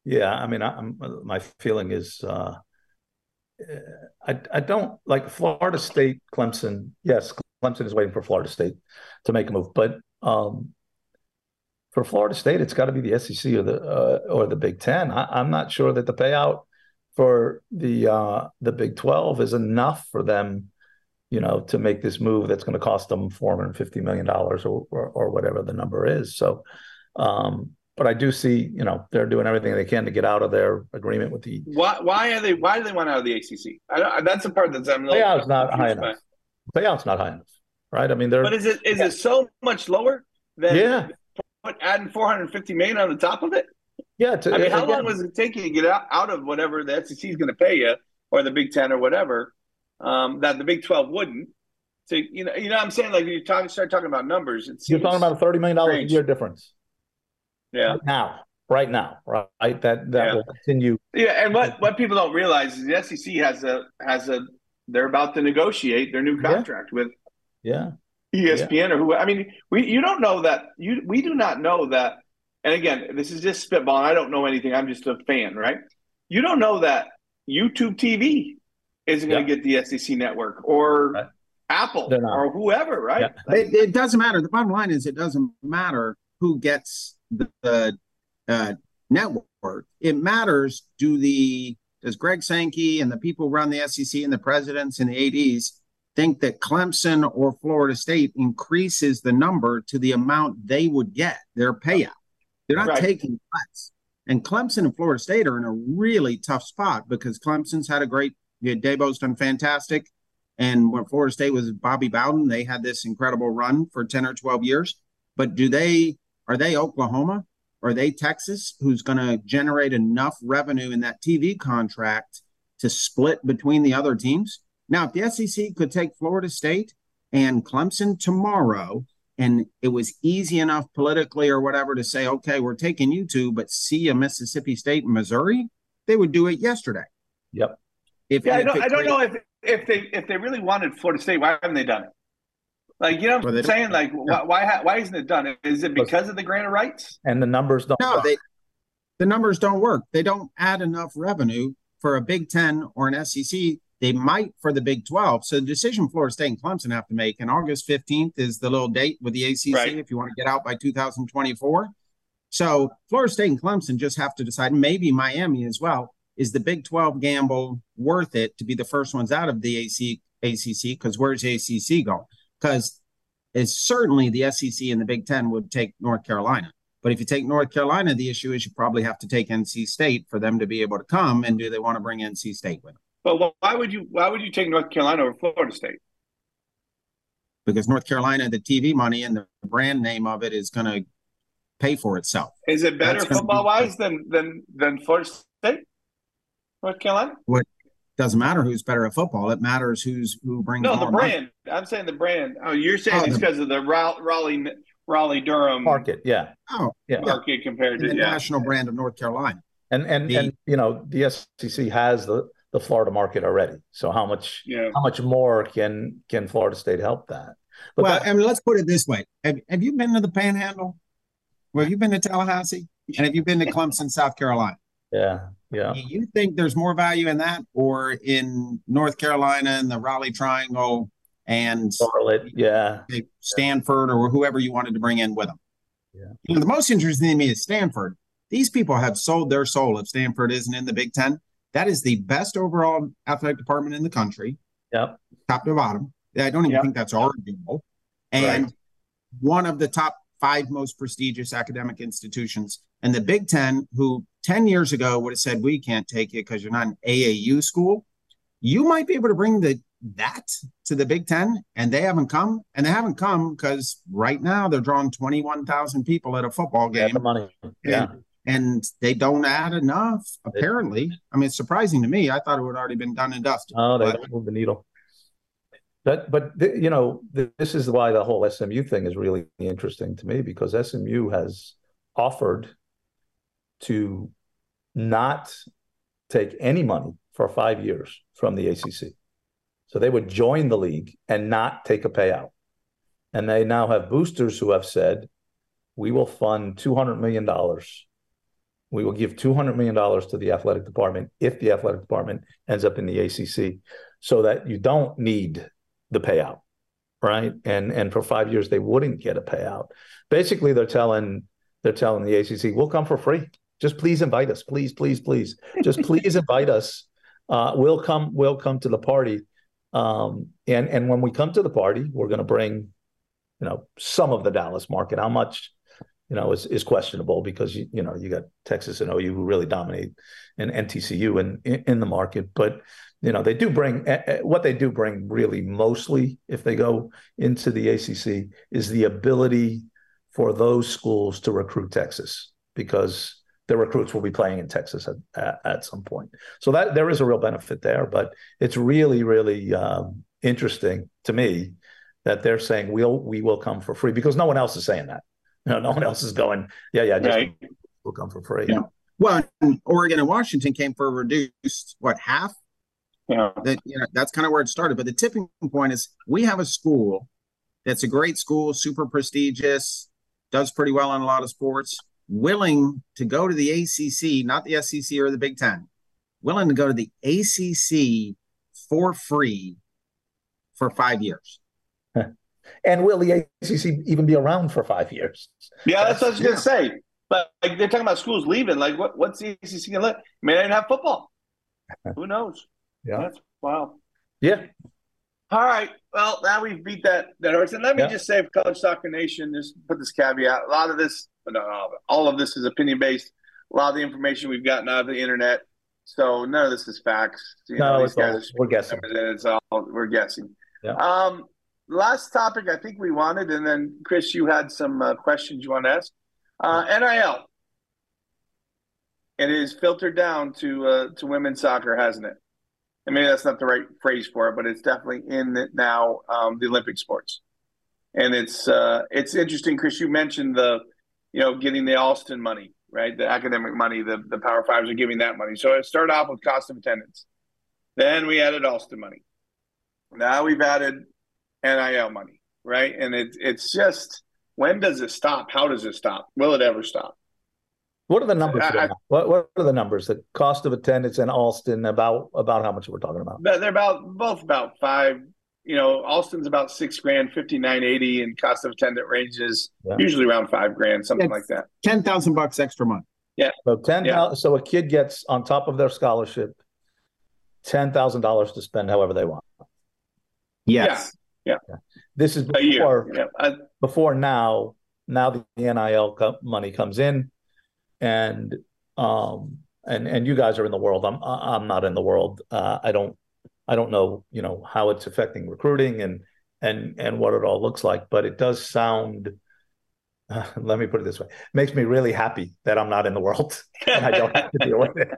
Yeah, I mean, I'm my feeling is uh, I I don't like Florida State, Clemson. Yes, Clemson is waiting for Florida State to make a move, but um, for Florida State, it's got to be the SEC or the uh, or the Big Ten. I, am not sure that the payout for the uh, the Big Twelve is enough for them, you know, to make this move that's going to cost them 450 million dollars or, or, or whatever the number is. So. Um, but I do see, you know, they're doing everything they can to get out of their agreement with the. Why? Why are they? Why do they want out of the ACC? I, that's the part that's I'm. Yeah, it's not high enough. Payout's not high enough, right? I mean, they're. But is it is yeah. it so much lower than? Yeah. Put adding 450 million on the top of it. Yeah, to, I mean, how again, long was it taking to get out, out of whatever the SEC is going to pay you, or the Big Ten, or whatever, um, that the Big Twelve wouldn't? So you know, you know, what I'm saying like you talk, start talking about numbers. It's You're talking about a thirty million dollars a year difference yeah, right now, right now, right? That that Yeah. will continue. yeah. And what what people don't realize is the SEC has a has a they're about to negotiate their new Yeah. contract with Yeah, ESPN or who. I mean, we you don't know that you we do not know that. And again, this is just spitball. I don't know anything. I'm just a fan, right? You don't know that YouTube TV isn't going to get the SEC network or Right. Apple or whoever, right? Yeah. It, it doesn't matter. The bottom line is it doesn't matter who gets the, the uh, network. It matters do the does Greg Sankey and the people who run the SEC and the presidents and the ADs think that Clemson or Florida State increases the number to the amount they would get their payout? They're not Right. taking less. And Clemson and Florida State are in a really tough spot because Clemson's had a great, yeah, Dabo's done fantastic. And when Florida State was Bobby Bowden, they had this incredible run for 10 or 12 years. But do they, are they Oklahoma? Are they Texas, who's going to generate enough revenue in that TV contract to split between the other teams? Now, if the SEC could take Florida State and Clemson tomorrow, and it was easy enough politically or whatever to say, okay, we're taking you two, but see a Mississippi State and Missouri, they would do it yesterday. Yep. If, yeah, I don't, I don't know if if they if they really wanted Florida State, why haven't they done it? Like you know, what I'm saying like why why, why isn't it done? Is it because of the grant of rights? and the numbers don't. No, work. they the numbers don't work. They don't add enough revenue for a Big Ten or an SEC. They might for the Big 12. So the decision Florida State and Clemson have to make, and August 15th is the little date with the ACC Right. if you want to get out by 2024. So Florida State and Clemson just have to decide, maybe Miami as well, is the Big 12 gamble worth it to be the first ones out of the AC, ACC? Because where's the ACC going? Because it's certainly the SEC and the Big Ten would take North Carolina. But if you take North Carolina, the issue is you probably have to take NC State for them to be able to come. And do they want to bring NC State with them? But why would you why would you take North Carolina over Florida State? Because North Carolina, the TV money and the brand name of it is going to pay for itself. Is it better That's gonna be- football wise than than than Florida State? North Carolina? Doesn't matter who's better at football. It matters who's who brings No, more the money. brand. I'm saying the brand. Oh, you're saying Oh, it's because of the Raleigh Raleigh Durham market. Yeah, Oh, yeah. market compared and to the yeah. national brand of North Carolina. And and The- and you know the SEC has the the Florida market already. So how much Yeah. how much more can can Florida State help that? But well, that- I mean, let's put it this way: have, have you been to the Panhandle? Well, have you been to Tallahassee? And have you been to Clemson, South Carolina? Yeah, yeah. Do you think there's more value in that, or in North Carolina and the Raleigh Triangle and Charlotte, yeah, Stanford or whoever you wanted to bring in with them? Yeah. You know, the most interesting to me is Stanford. These people have sold their soul. If Stanford isn't in the Big Ten, that is the best overall athletic department in the country, yep, top to bottom. I don't even Yeah. think that's arguable. And one of the top five most prestigious academic institutions. And the Big Ten, who 10 years ago would have said, we can't take it because you're not an AAU school, you might be able to bring the that to the Big Ten, and they haven't come. And they haven't come because right now they're drawing 21,000 people at a football game the money, yeah. and, and they don't add enough, apparently. I mean, it's surprising to me. I thought it would already been done and dusted. Oh, they But- don't move the needle. That, but th- you know, th- this is why the whole SMU thing is really interesting to me because SMU has offered to not take any money for five years from the ACC. So they would join the league and not take a payout. And they now have boosters who have said, we will fund $200 million. We will give $200 million to the athletic department if the athletic department ends up in the ACC so that you don't need the payout, right? And and for five years they wouldn't get a payout. Basically, they're telling they're telling the ACC, we'll come for free. Just please invite us, please, please, please. Just please invite us. Uh, we'll come. We'll come to the party. Um, and and when we come to the party, we're going to bring, you know, some of the Dallas market. How much, you know, is is questionable because you you know you got Texas and OU who really dominate, and NTCU in in, in the market, but you know they do bring what they do bring really mostly if they go into the ACC is the ability for those schools to recruit Texas because the recruits will be playing in Texas at, at, at, some point. So that there is a real benefit there, but it's really, really um, interesting to me that they're saying we'll we will come for free because no one else is saying that. You know, no one else is going, yeah, yeah, just right. we'll come for free. Yeah. Well, Oregon and Washington came for a reduced what half? Yeah. That you know, that's kind of where it started. But the tipping point is we have a school that's a great school, super prestigious, does pretty well in a lot of sports, willing to go to the ACC, not the SEC or the Big Ten, willing to go to the ACC for free for five years. and will the ACC even be around for five years? Yeah, that's what I was going to say. But like, they're talking about schools leaving. Like, what, what's the ACC going to let? May not have football. Who knows? Yeah, that's wow. Yeah. All right. Well, now we've beat that that horse. And let me yeah. just say, for College Soccer Nation, just put this caveat: a lot of this, no, all of this is opinion based. A lot of the information we've gotten out of the internet, so none of this is facts. You no, know, it's all, we're guessing. It's all we're guessing. Yeah. Um, last topic I think we wanted, and then Chris, you had some uh, questions you want to ask. Uh, NIL. It is filtered down to uh, to women's soccer, hasn't it? And maybe that's not the right phrase for it, but it's definitely in it now um, the Olympic sports. And it's uh, it's interesting, Chris. You mentioned the, you know, getting the Alston money, right? The academic money. The the Power Fives are giving that money. So it started off with cost of attendance. Then we added Alston money. Now we've added NIL money, right? And it, it's just when does it stop? How does it stop? Will it ever stop? What are the numbers? I, what, what are the numbers? The cost of attendance in Alston about about how much we're talking about? They're about both about five. You know, Alston's about six grand, fifty nine eighty, and cost of attendance ranges yeah. usually around five grand, something like that. Ten thousand bucks extra month. Yeah. So ten. Yeah. So a kid gets on top of their scholarship ten thousand dollars to spend however they want. Yes. Yeah. yeah. This is before yeah. I, before now. Now the NIL co- money comes in and um and and you guys are in the world. I'm I'm not in the world. Uh, I don't I don't know you know how it's affecting recruiting and and and what it all looks like, but it does sound. Uh, let me put it this way: it makes me really happy that I'm not in the world and I don't have to deal with it.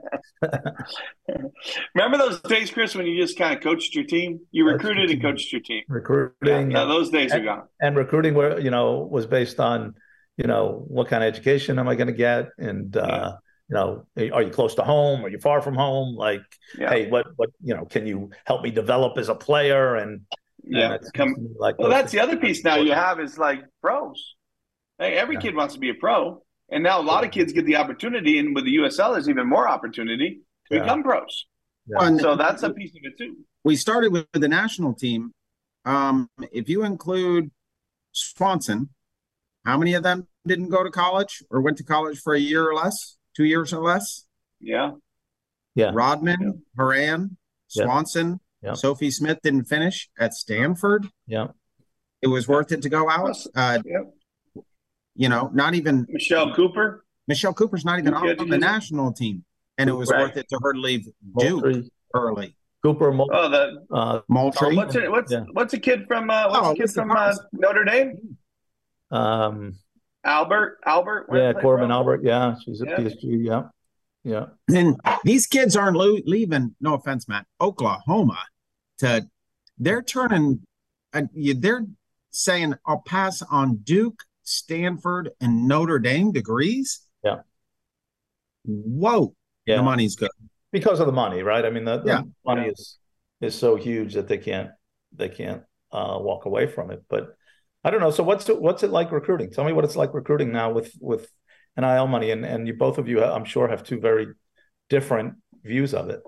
Remember those days, Chris, when you just kind of coached your team? You recruited and coached your team. Recruiting. Yeah, those days and, are gone. And recruiting, where you know, was based on you know, what kind of education am I going to get? And, uh, yeah. you know, are you close to home? Are you far from home? Like, yeah. hey, what, what, you know, can you help me develop as a player? And, yeah, and come, like, well, that's the other piece now you have is like pros. Hey, every yeah. kid wants to be a pro. And now a lot of kids get the opportunity. And with the USL, there's even more opportunity to become pros. Well, so that's a piece of it too. We started with the national team. Um, if you include Swanson, how many of them didn't go to college or went to college for a year or less, two years or less? Yeah. Yeah. Rodman, yeah. Horan, Swanson, yeah. Sophie Smith didn't finish at Stanford. Yeah. It was worth it to go out. Uh, yeah. You know, not even Michelle Cooper. Michelle Cooper's not even on the national team, and it was right. worth it to her to leave Duke Moultrie. early. Cooper, Mul- oh, the uh, Moultrie. Oh, what's a, what's yeah. what's a kid from uh, what's oh, a kid from uh, Notre Dame? Um, Albert, Albert. Yeah, Korbin Albert. Yeah, she's at yeah. PSG. Yeah, yeah. And these kids aren't lo- leaving. No offense, Matt. Oklahoma to they're turning. Uh, they're saying I'll pass on Duke, Stanford, and Notre Dame degrees. Yeah. Whoa. Yeah. The money's good because of the money, right? I mean, the, the yeah. money yeah. is is so huge that they can't they can't uh, walk away from it. But I don't know. So what's it, what's it like recruiting? Tell me what it's like recruiting now with with NIL money, and and you both of you, I'm sure, have two very different views of it.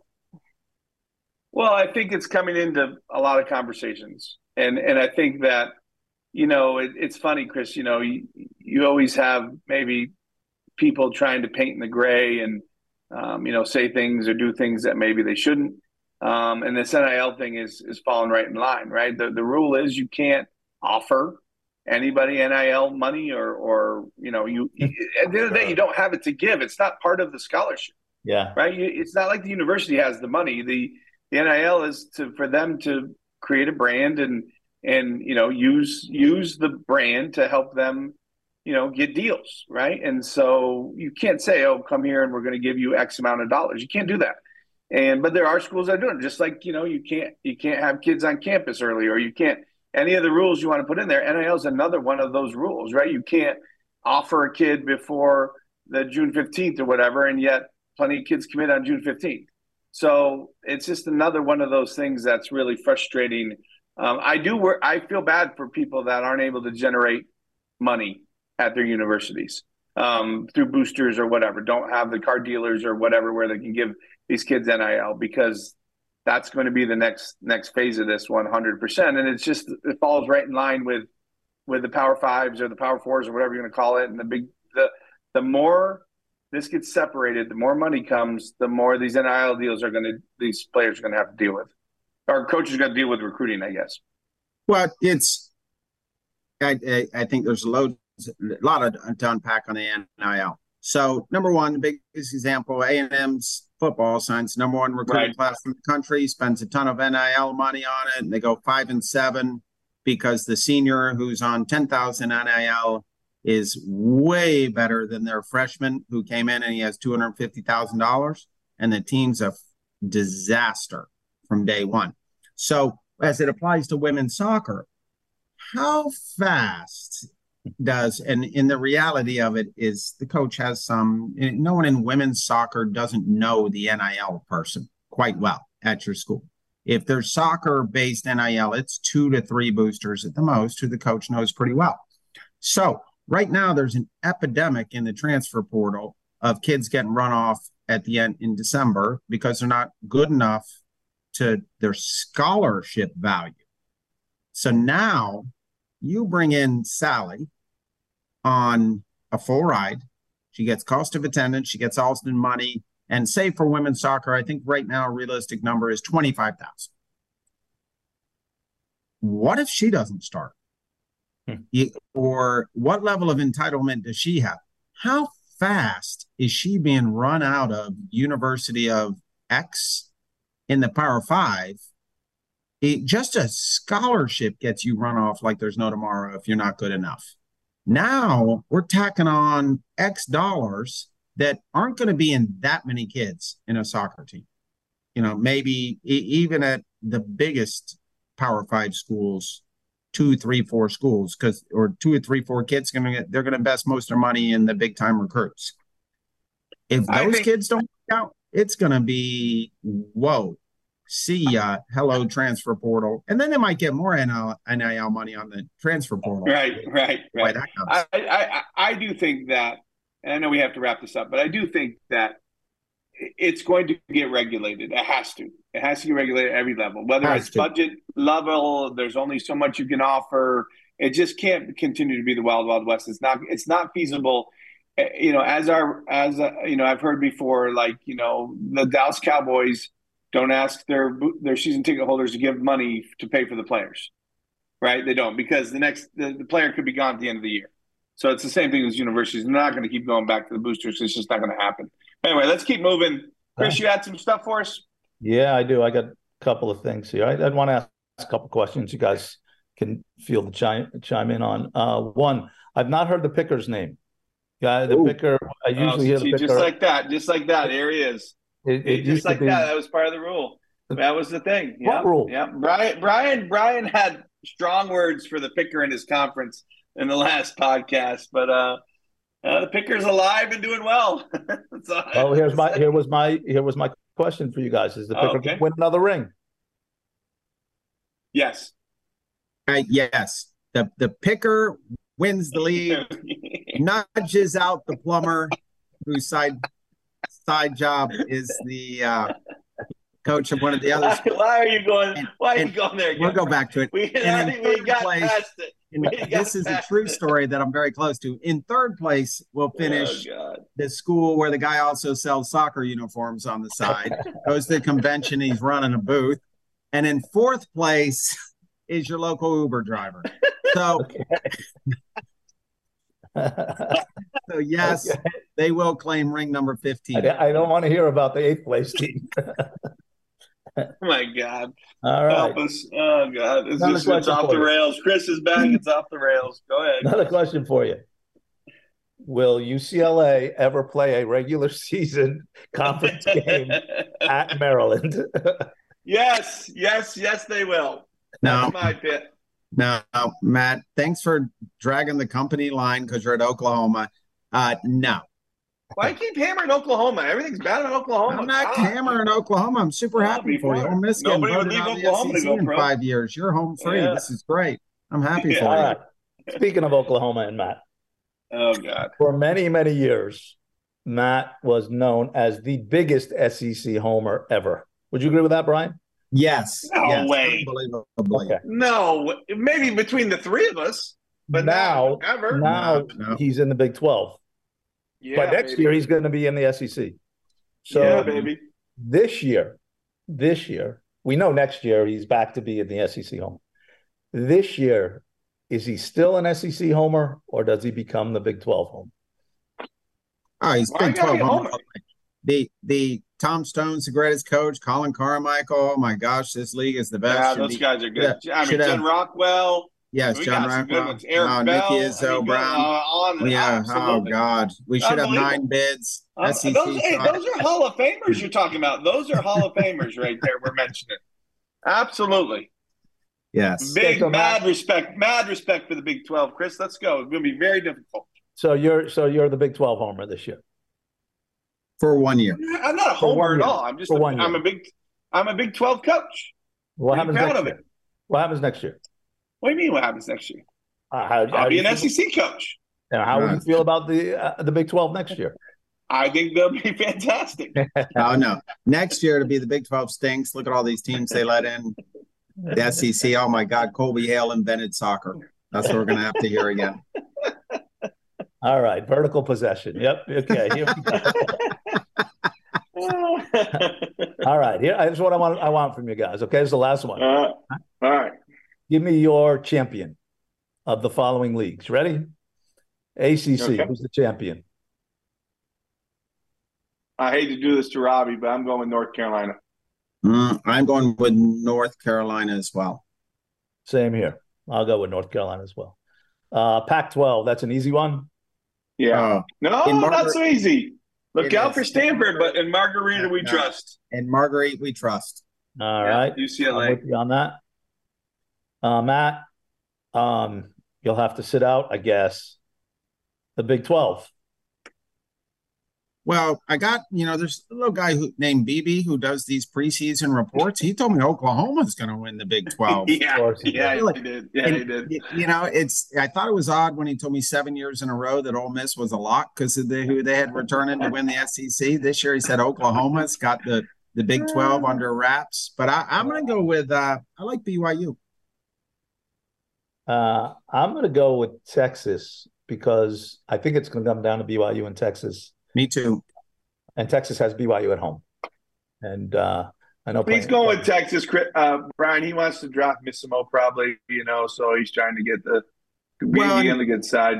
Well, I think it's coming into a lot of conversations, and and I think that you know it, it's funny, Chris. You know, you, you always have maybe people trying to paint in the gray and um, you know say things or do things that maybe they shouldn't. Um, and this NIL thing is is falling right in line, right? The the rule is you can't offer anybody NIL money or or you know you, you at the end of the day you don't have it to give. It's not part of the scholarship. Yeah. Right. It's not like the university has the money. The the NIL is to for them to create a brand and and you know use use the brand to help them you know, get deals, right? And so you can't say, "Oh, come here and we're going to give you X amount of dollars." You can't do that. And but there are schools that are doing it. Just like you know, you can't you can't have kids on campus early, or you can't any of the rules you want to put in there. NIL is another one of those rules, right? You can't offer a kid before the June fifteenth or whatever, and yet plenty of kids commit on June fifteenth. So it's just another one of those things that's really frustrating. Um, I do work. I feel bad for people that aren't able to generate money at their universities um, through boosters or whatever. Don't have the car dealers or whatever where they can give these kids NIL because that's going to be the next next phase of this 100%. And it's just it falls right in line with with the Power Fives or the Power Fours or whatever you're going to call it. And the big the the more this gets separated, the more money comes, the more these NIL deals are going to these players are going to have to deal with. Our coaches are going to deal with recruiting, I guess. Well, it's I, I, think there's a load a lot of to unpack on the NIL. So number one, the biggest example, A and M's football signs number one recruiting right. class in the country, spends a ton of NIL money on it, and they go five and seven because the senior who's on ten thousand NIL is way better than their freshman who came in and he has two hundred fifty thousand dollars, and the team's a disaster from day one. So as it applies to women's soccer, how fast does. And in the reality of it is the coach has some no one in women's soccer doesn't know the nil person quite well at your school. If there's soccer based nil it's two to three boosters at the most who the coach knows pretty well. So right now there's an epidemic in the transfer portal of kids getting run off at the end in december because they're not good enough to their scholarship value. So now you bring in Sally on a full ride. She gets cost of attendance, she gets Alston money, and say for women's soccer, I think right now a realistic number is 25,000. What if she doesn't start? Hmm. Or what level of entitlement does she have? How fast is she being run out of University of X in the Power Five it, just a scholarship gets you run off like there's no tomorrow if you're not good enough. Now we're tacking on X dollars that aren't going to be in that many kids in a soccer team. You know, maybe e- even at the biggest Power Five schools, two, three, four schools, because or two or three, four kids going to get they're going to invest most of their money in the big time recruits. If those think- kids don't work out, it's going to be whoa see ya, hello transfer portal, and then they might get more NIL, NIL money on the transfer portal. Right, right, right. I, I, I do think that, and I know we have to wrap this up, but I do think that it's going to get regulated. It has to. It has to get regulated at every level, whether it's to. budget level. There's only so much you can offer. It just can't continue to be the wild, wild west. It's not. It's not feasible eh, you know, as our as uh, you know, I've heard before, like you know, the Dallas Cowboys don't ask their their season ticket holders to give money to pay for the players, right? They don't because the next the, the player could be gone at the end of the year. So it's the same thing as universities. They're not going to keep going back to the boosters. It's just not going to happen. Anyway, let's keep moving. Chris, you had some stuff for us. Yeah, I do. I got a couple of things here. I, would want to ask a couple questions. You guys can feel the chime chime in on. Uh, one, I've not heard the picker's name. Yeah, the Ooh. picker. I usually oh, hear the picker. Just like that. Just like that. Here he is. It, it just like be, that. That was part of the rule. That was the thing. Yeah. What rule? Yeah. Brian Brian Brian had strong words for the picker in his conference in the last podcast, but uh, uh the picker's alive and doing well. oh, here's my here was my here was my question for you guys: Is the picker oh, okay. win another ring? Yes. Uh, yes. The the picker wins the league, nudges out the plumber whose side side job is the uh, coach of one of the others. Why are you going? And, why are you going there? Again? We'll go back to it. We, and we got place, past it. This is a true story that I'm very close to. In third place, we'll finish oh, the school where the guy also sells soccer uniforms on the side. Goes to the convention, he's running a booth. And in fourth place is your local Uber driver. So, so yes, okay. they will claim ring number 15. I, I don't want to hear about the eighth place team. oh my God. All right. Help us. Oh God. It's, just, it's off the rails. Chris is back. It's off the rails. Go ahead. Another question for you. will UCLA ever play a regular season conference game at Maryland? yes, yes, yes, they will. No, That's my pick. No, Matt. Thanks for dragging the company line because you're at Oklahoma. Uh, no, Why keep hammering Oklahoma? Everything's bad in Oklahoma. I'm not God. hammering Oklahoma. I'm super Well, happy for you. before. Ole Miss getting Nobody would leave Oklahoma to go in five years. You're home free. Yeah. This is great. I'm happy Yeah. for you. right. Speaking of Oklahoma and Matt, Oh God. for many, many years, Matt was known as the biggest SEC homer ever. Would you agree with that, Brian? Yes. No yes, way. Unbelievably. Okay. No, maybe between the three of us, but now, now, ever. now No, no. he's in the Big 12. yeah, but next baby. year he's going to be in the SEC. So yeah, baby. this year, this year, we know next year he's back to be in the SEC home. This year, is he still an SEC homer or does he become the Big 12 home? Oh, he's Why Big 12 homer. Homer? The the Tom Stone's the greatest coach. Colin Carmichael. Oh my gosh, this league is the best. Yeah, Should those be- guys are good. I mean, should Jen have- Rockwood. yes, we John got some good Rockwood. ones. Eric oh, Bell. Nikki Izzo I mean, Brown. uh, on, yeah. Oh. God, we should have nine bids. Um, SEC. those, hey, those are Hall of Famers you're talking about. Those are Hall of Famers right there. We're mentioning. Absolutely. yes. Big, so Matt- mad respect, mad respect for the Big 12. Chris, let's go. It's going to be very difficult. So you're so you're the Big 12 homer this year. For one year. I'm not a For one homer at all. I'm just For a, one I'm a big I'm a Big 12 coach. What Be happens proud next of year? What happens next year? What do you mean what happens next year? Uh, how, how I'll do be an feel- SEC coach. Now, how would you feel about the uh, the Big 12 next year? I think they'll be fantastic. Oh no. Next year to be the Big 12 stinks. Look at all these teams they let in. The SEC. Oh my God, Colby Hale invented soccer. That's what we're gonna have to hear again. All right, vertical possession. Yep. Okay. Here we go. All right. Here, this is what I want. I want from you guys. Okay, this is the last one. Uh, all right. Give me your champion of the following leagues. Ready? ACC. Okay. Who's the champion? I hate to do this to Robbie, but I'm going with North Carolina. Mm, I'm going with North Carolina as well. Same here. I'll go with North Carolina as well. Uh, Pac-12. That's an easy one. Yeah. Oh, no, Margar- not so easy. Look out is. for Stanford, but in Margueritte we No. trust. and Margueritte, we trust. All Yeah, right. I'm UCLA. with you on that. Uh, Matt, um, you'll have to sit out, I guess. The Big 12. Well, I got, you know, there's a little guy who named BB who does these preseason reports. He told me Oklahoma's going to win the Big 12. yeah, he yeah, did. he did. Yeah, And, he did. You know, it's. I thought it was odd when he told me seven years in a row that Ole Miss was a lock because of the, who they had returning to win the SEC. This year, he said Oklahoma's got the the Big Twelve under wraps. But I, I'm going to go with. Uh, I like BYU. Uh, I'm going to go with Texas because I think it's going to come down to BYU and Texas. Me too. And Texas has BYU at home. And uh, I know He's going with Texas, uh, Brian. He wants to drop Missimo probably, you know, so he's trying to get the be Well, on the good side.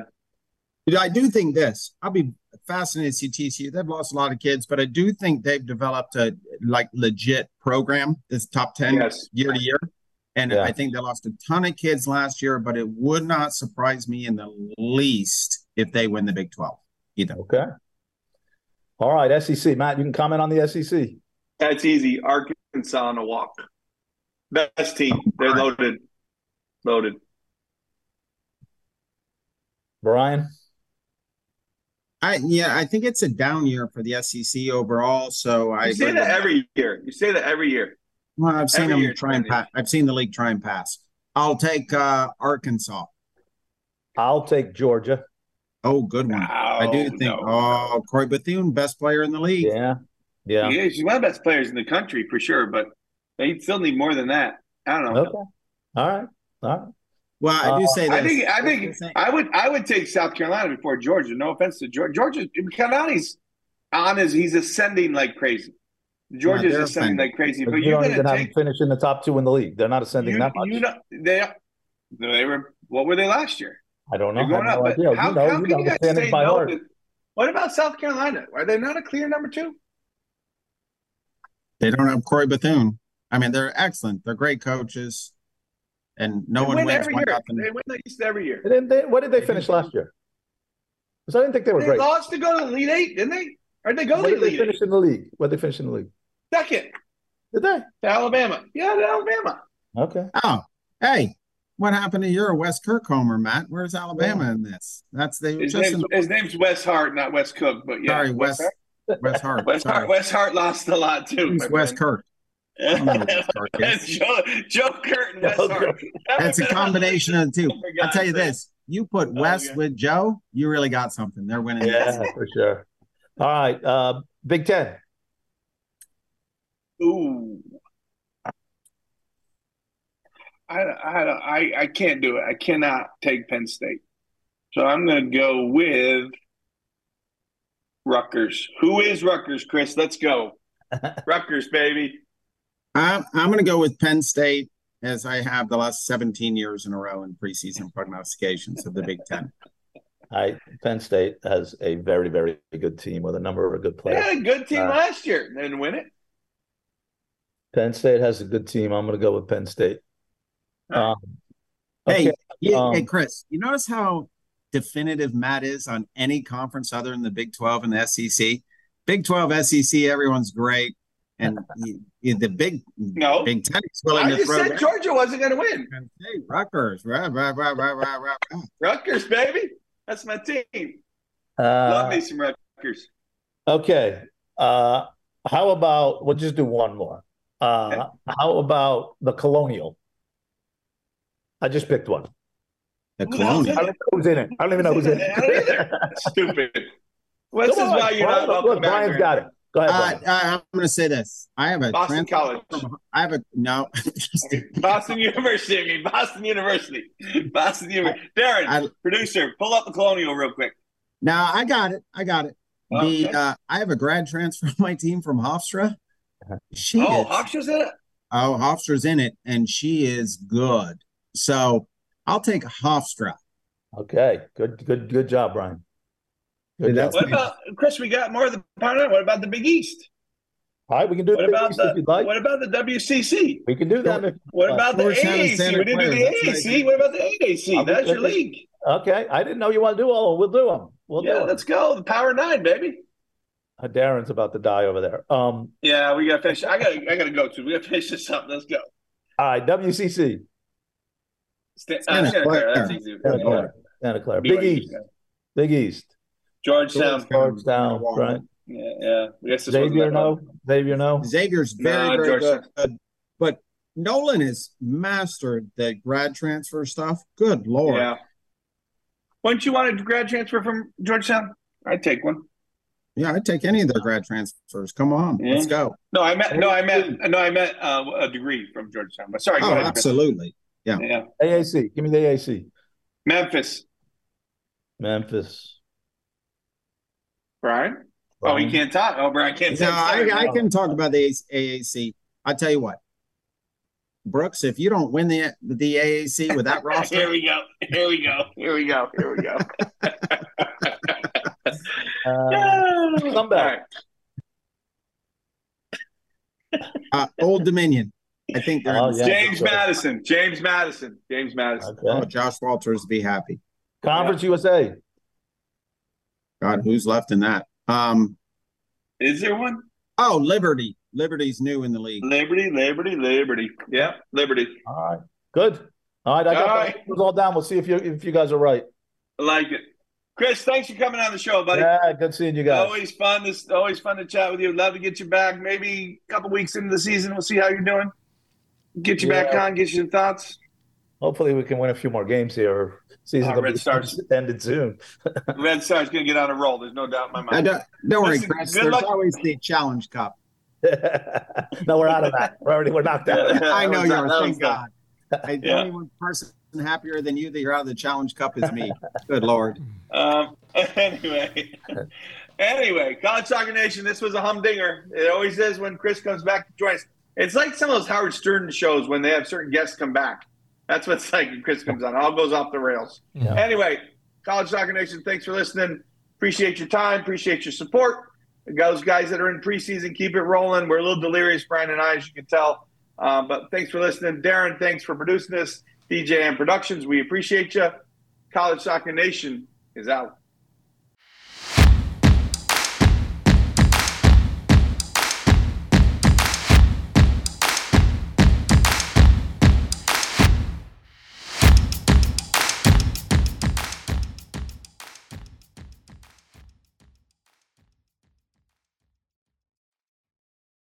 I do think this. I'll be fascinated to see TCU. They've lost a lot of kids, but I do think they've developed a like legit program. This top ten Yes. year to year, and Yeah. I think they lost a ton of kids last year. But it would not surprise me in the least if they win the Big Twelve either. Okay. All right, SEC. Matt, you can comment on the SEC. That's easy. Arkansas on a walk. Best team. They're loaded. Loaded. Brian? I yeah, I think it's a down year for the SEC overall. So I say agree that every year. You say that every year. well, I've seen every them try and pass. I've seen the league try and pass. I'll take uh, Arkansas. I'll take Georgia. Oh, good one. I do think. no. Oh, Croix Bethune, best player in the league. Yeah. Yeah. He is. He's one of the best players in the country for sure, but they still need more than that. I don't know. Okay. All right. All right. Well, I do Uh, say this. I think I think I would I would take South Carolina before Georgia. No offense to Georgia. Georgia Carolina's on his he's ascending like crazy. Georgia's they're ascending ascending. like crazy. But But you you're don't gonna even have them take finish in the top two in the league. They're not ascending you, that much. you know they they were what were they last year? I don't know. Going I have up. no But idea. how, you know, how you know you the standings by no? heart. to- what about South Carolina? Are they not a clear number two? They don't have Croix Bethune. I mean, they're excellent. They're great coaches, and no they one win wins every year. nothing. They win the East every year. Didn't they, what did they finish last year? Because I didn't think they were They great. lost to go to the Elite Eight, didn't they? Or did they go to the did they Elite Eight? finish in the league? Where did they finish in the league? Second Did they? to Alabama. Yeah, to Alabama. Okay. Oh, hey, what happened to your West Kirk homer, Matt? Where's Alabama in this? That's they His just name's, in, his name's Wes Hart, not Wes Cook, but yeah. sorry, West West Hart. Wes Hart. Wes Hart lost a lot too. Who's my West friend. Kirk? I don't know who Wes Kirk is. Joe, Joe Kurt and Wes Joe Hart. That's a combination of the two. I'll tell you this: you put West yeah. with Joe, you really got something. They're winning. Yeah, for sure. All right. Uh, Big Ten. Ooh. I, I, I, I can't do it. I cannot take Penn State. So I'm going to go with Rutgers. Who is Rutgers, Chris? Let's go. Rutgers, baby. I'm, I'm going to go with Penn State as I have the last 17 years in a row in preseason prognostications of the Big Ten. I Penn State has a very, very good team with a number of good They players. had a good team Uh, last year. They didn't win it. Penn State has a good team. I'm going to go with Penn State. Um, Hey, okay. you- um, hey, Chris, you notice how definitive Matt is on any conference other than the Big 12 and the SEC? Big 12, SEC, everyone's great. And you- you- the Big No. Big Ten is willing I to just throw said down. Georgia wasn't going to win. Penn State, Rutgers, rah, rah, rah, rah, rah, rah, rah. Rutgers, baby. That's my team. uh, Love me some Rutgers. okay. Uh, how about we'll just do one more. Uh, how about the Colonial? I just picked one. The Who Colonial. I don't know who's in it. I don't even know who's in it. Stupid. Well, this Come is on, why you're not Brian, welcome look, back Brian's here. got it. Go ahead, Uh, I- I'm going to say this. I have a Boston transfer College. from- I have a no. Boston University. I mean, Boston University. Boston University. Darren, I- producer, pull up the Colonial real quick. now I got it. I got it. Okay. The uh, I have a grad transfer on my team from Hofstra. She Oh, is, Hofstra's in it? oh Hofstra's in it, and she is good. So I'll take Hofstra. Okay, good, good, good job, Brian. Good That's job. What about, Chris, we got more of the Power Nine. What about the Big East? All right, we can do What the about East the if you'd like. what about the WCC? We can do that. If, What uh, about the Georgetown and AAC? We didn't do the That's what AAC. think. What about the AAC? I'll That's your good. league. okay, I didn't know you want to do all. We'll do them. We'll Yeah, do let's go. The Power Nine, baby. them. Darren's about to die over there. Um, Yeah, we gotta finish. I gotta I gotta go to. We gotta finish this up. Let's go. all right, WCC. Sta- uh, Santa Santa Clara, Clara. That's easy. Santa Clara. Santa Clara. Big BYU, East. yeah. Big East. Georgetown. Georgetown. Right. Yeah, yeah. I guess this wasn't Xavier, no. Xavier, no. Xavier's very Nah, very Georgetown. good, but Nolan has mastered the grad transfer stuff. Good lord. Yeah. Wouldn't you want a grad transfer from Georgetown? I'd take one. Yeah, I'd take any of their grad transfers. Come on, Yeah. let's go. No, I meant no, I meant no, I meant uh, a degree from Georgetown. But sorry, go Oh, ahead. Absolutely. Yeah. Yeah. AAC. Give me the AAC. Memphis. Memphis. Brian? Oh, he can't talk. Oh, Brian can't No, say I, I can talk about the AAC. I tell you what, Brooks, if you don't win the the AAC with that Here we go. Here we go. Here we go. Here we go. Uh, Come back. uh, Old Dominion, I think they're. Oh, yeah. James Madison. James Madison. James Madison. Oh. Josh Walters, be happy. Conference USA. God, who's left in that? Um, Is there one? oh, Liberty. Liberty's new in the league. Liberty, Liberty, Liberty. Yeah, Liberty. All right. Good. All right. I got All the right. all down. We'll see if you if you guys are right. I like it. Chris, thanks for coming on the show, buddy. Yeah, good seeing you guys. Always fun. This always fun to chat with you. Love to get you back. Maybe a couple weeks into the season, we'll see how you're doing. Get you back on. Get you some thoughts. Hopefully, we can win a few more games here. Season Oh, Red Stars. ended soon. Red Star's going to get on a roll. There's no doubt in my Uh, mind. don't, don't worry, Chris. good There's luck. always the Challenge Cup. no, we're out of that. We're already we're knocked out. Yeah. I know you're. Thank. God. I, the Yeah. only one person happier than you that you're out of the Challenge Cup is me. Good lord. Um, anyway, anyway, College Soccer Nation, this was a humdinger. It always is when Chris comes back to join us. It's like some of those Howard Stern shows when they have certain guests come back. That's what it's like when Chris comes on. All goes off the rails. Yeah. Anyway, College Soccer Nation, thanks for listening. Appreciate your time. Appreciate your support. Those guys that are in preseason, keep it rolling. We're a little delirious, Brian and I, as you can tell. Um, but thanks for listening. Darren, thanks for producing this. DJM Productions, we appreciate you. College Soccer Nation is out.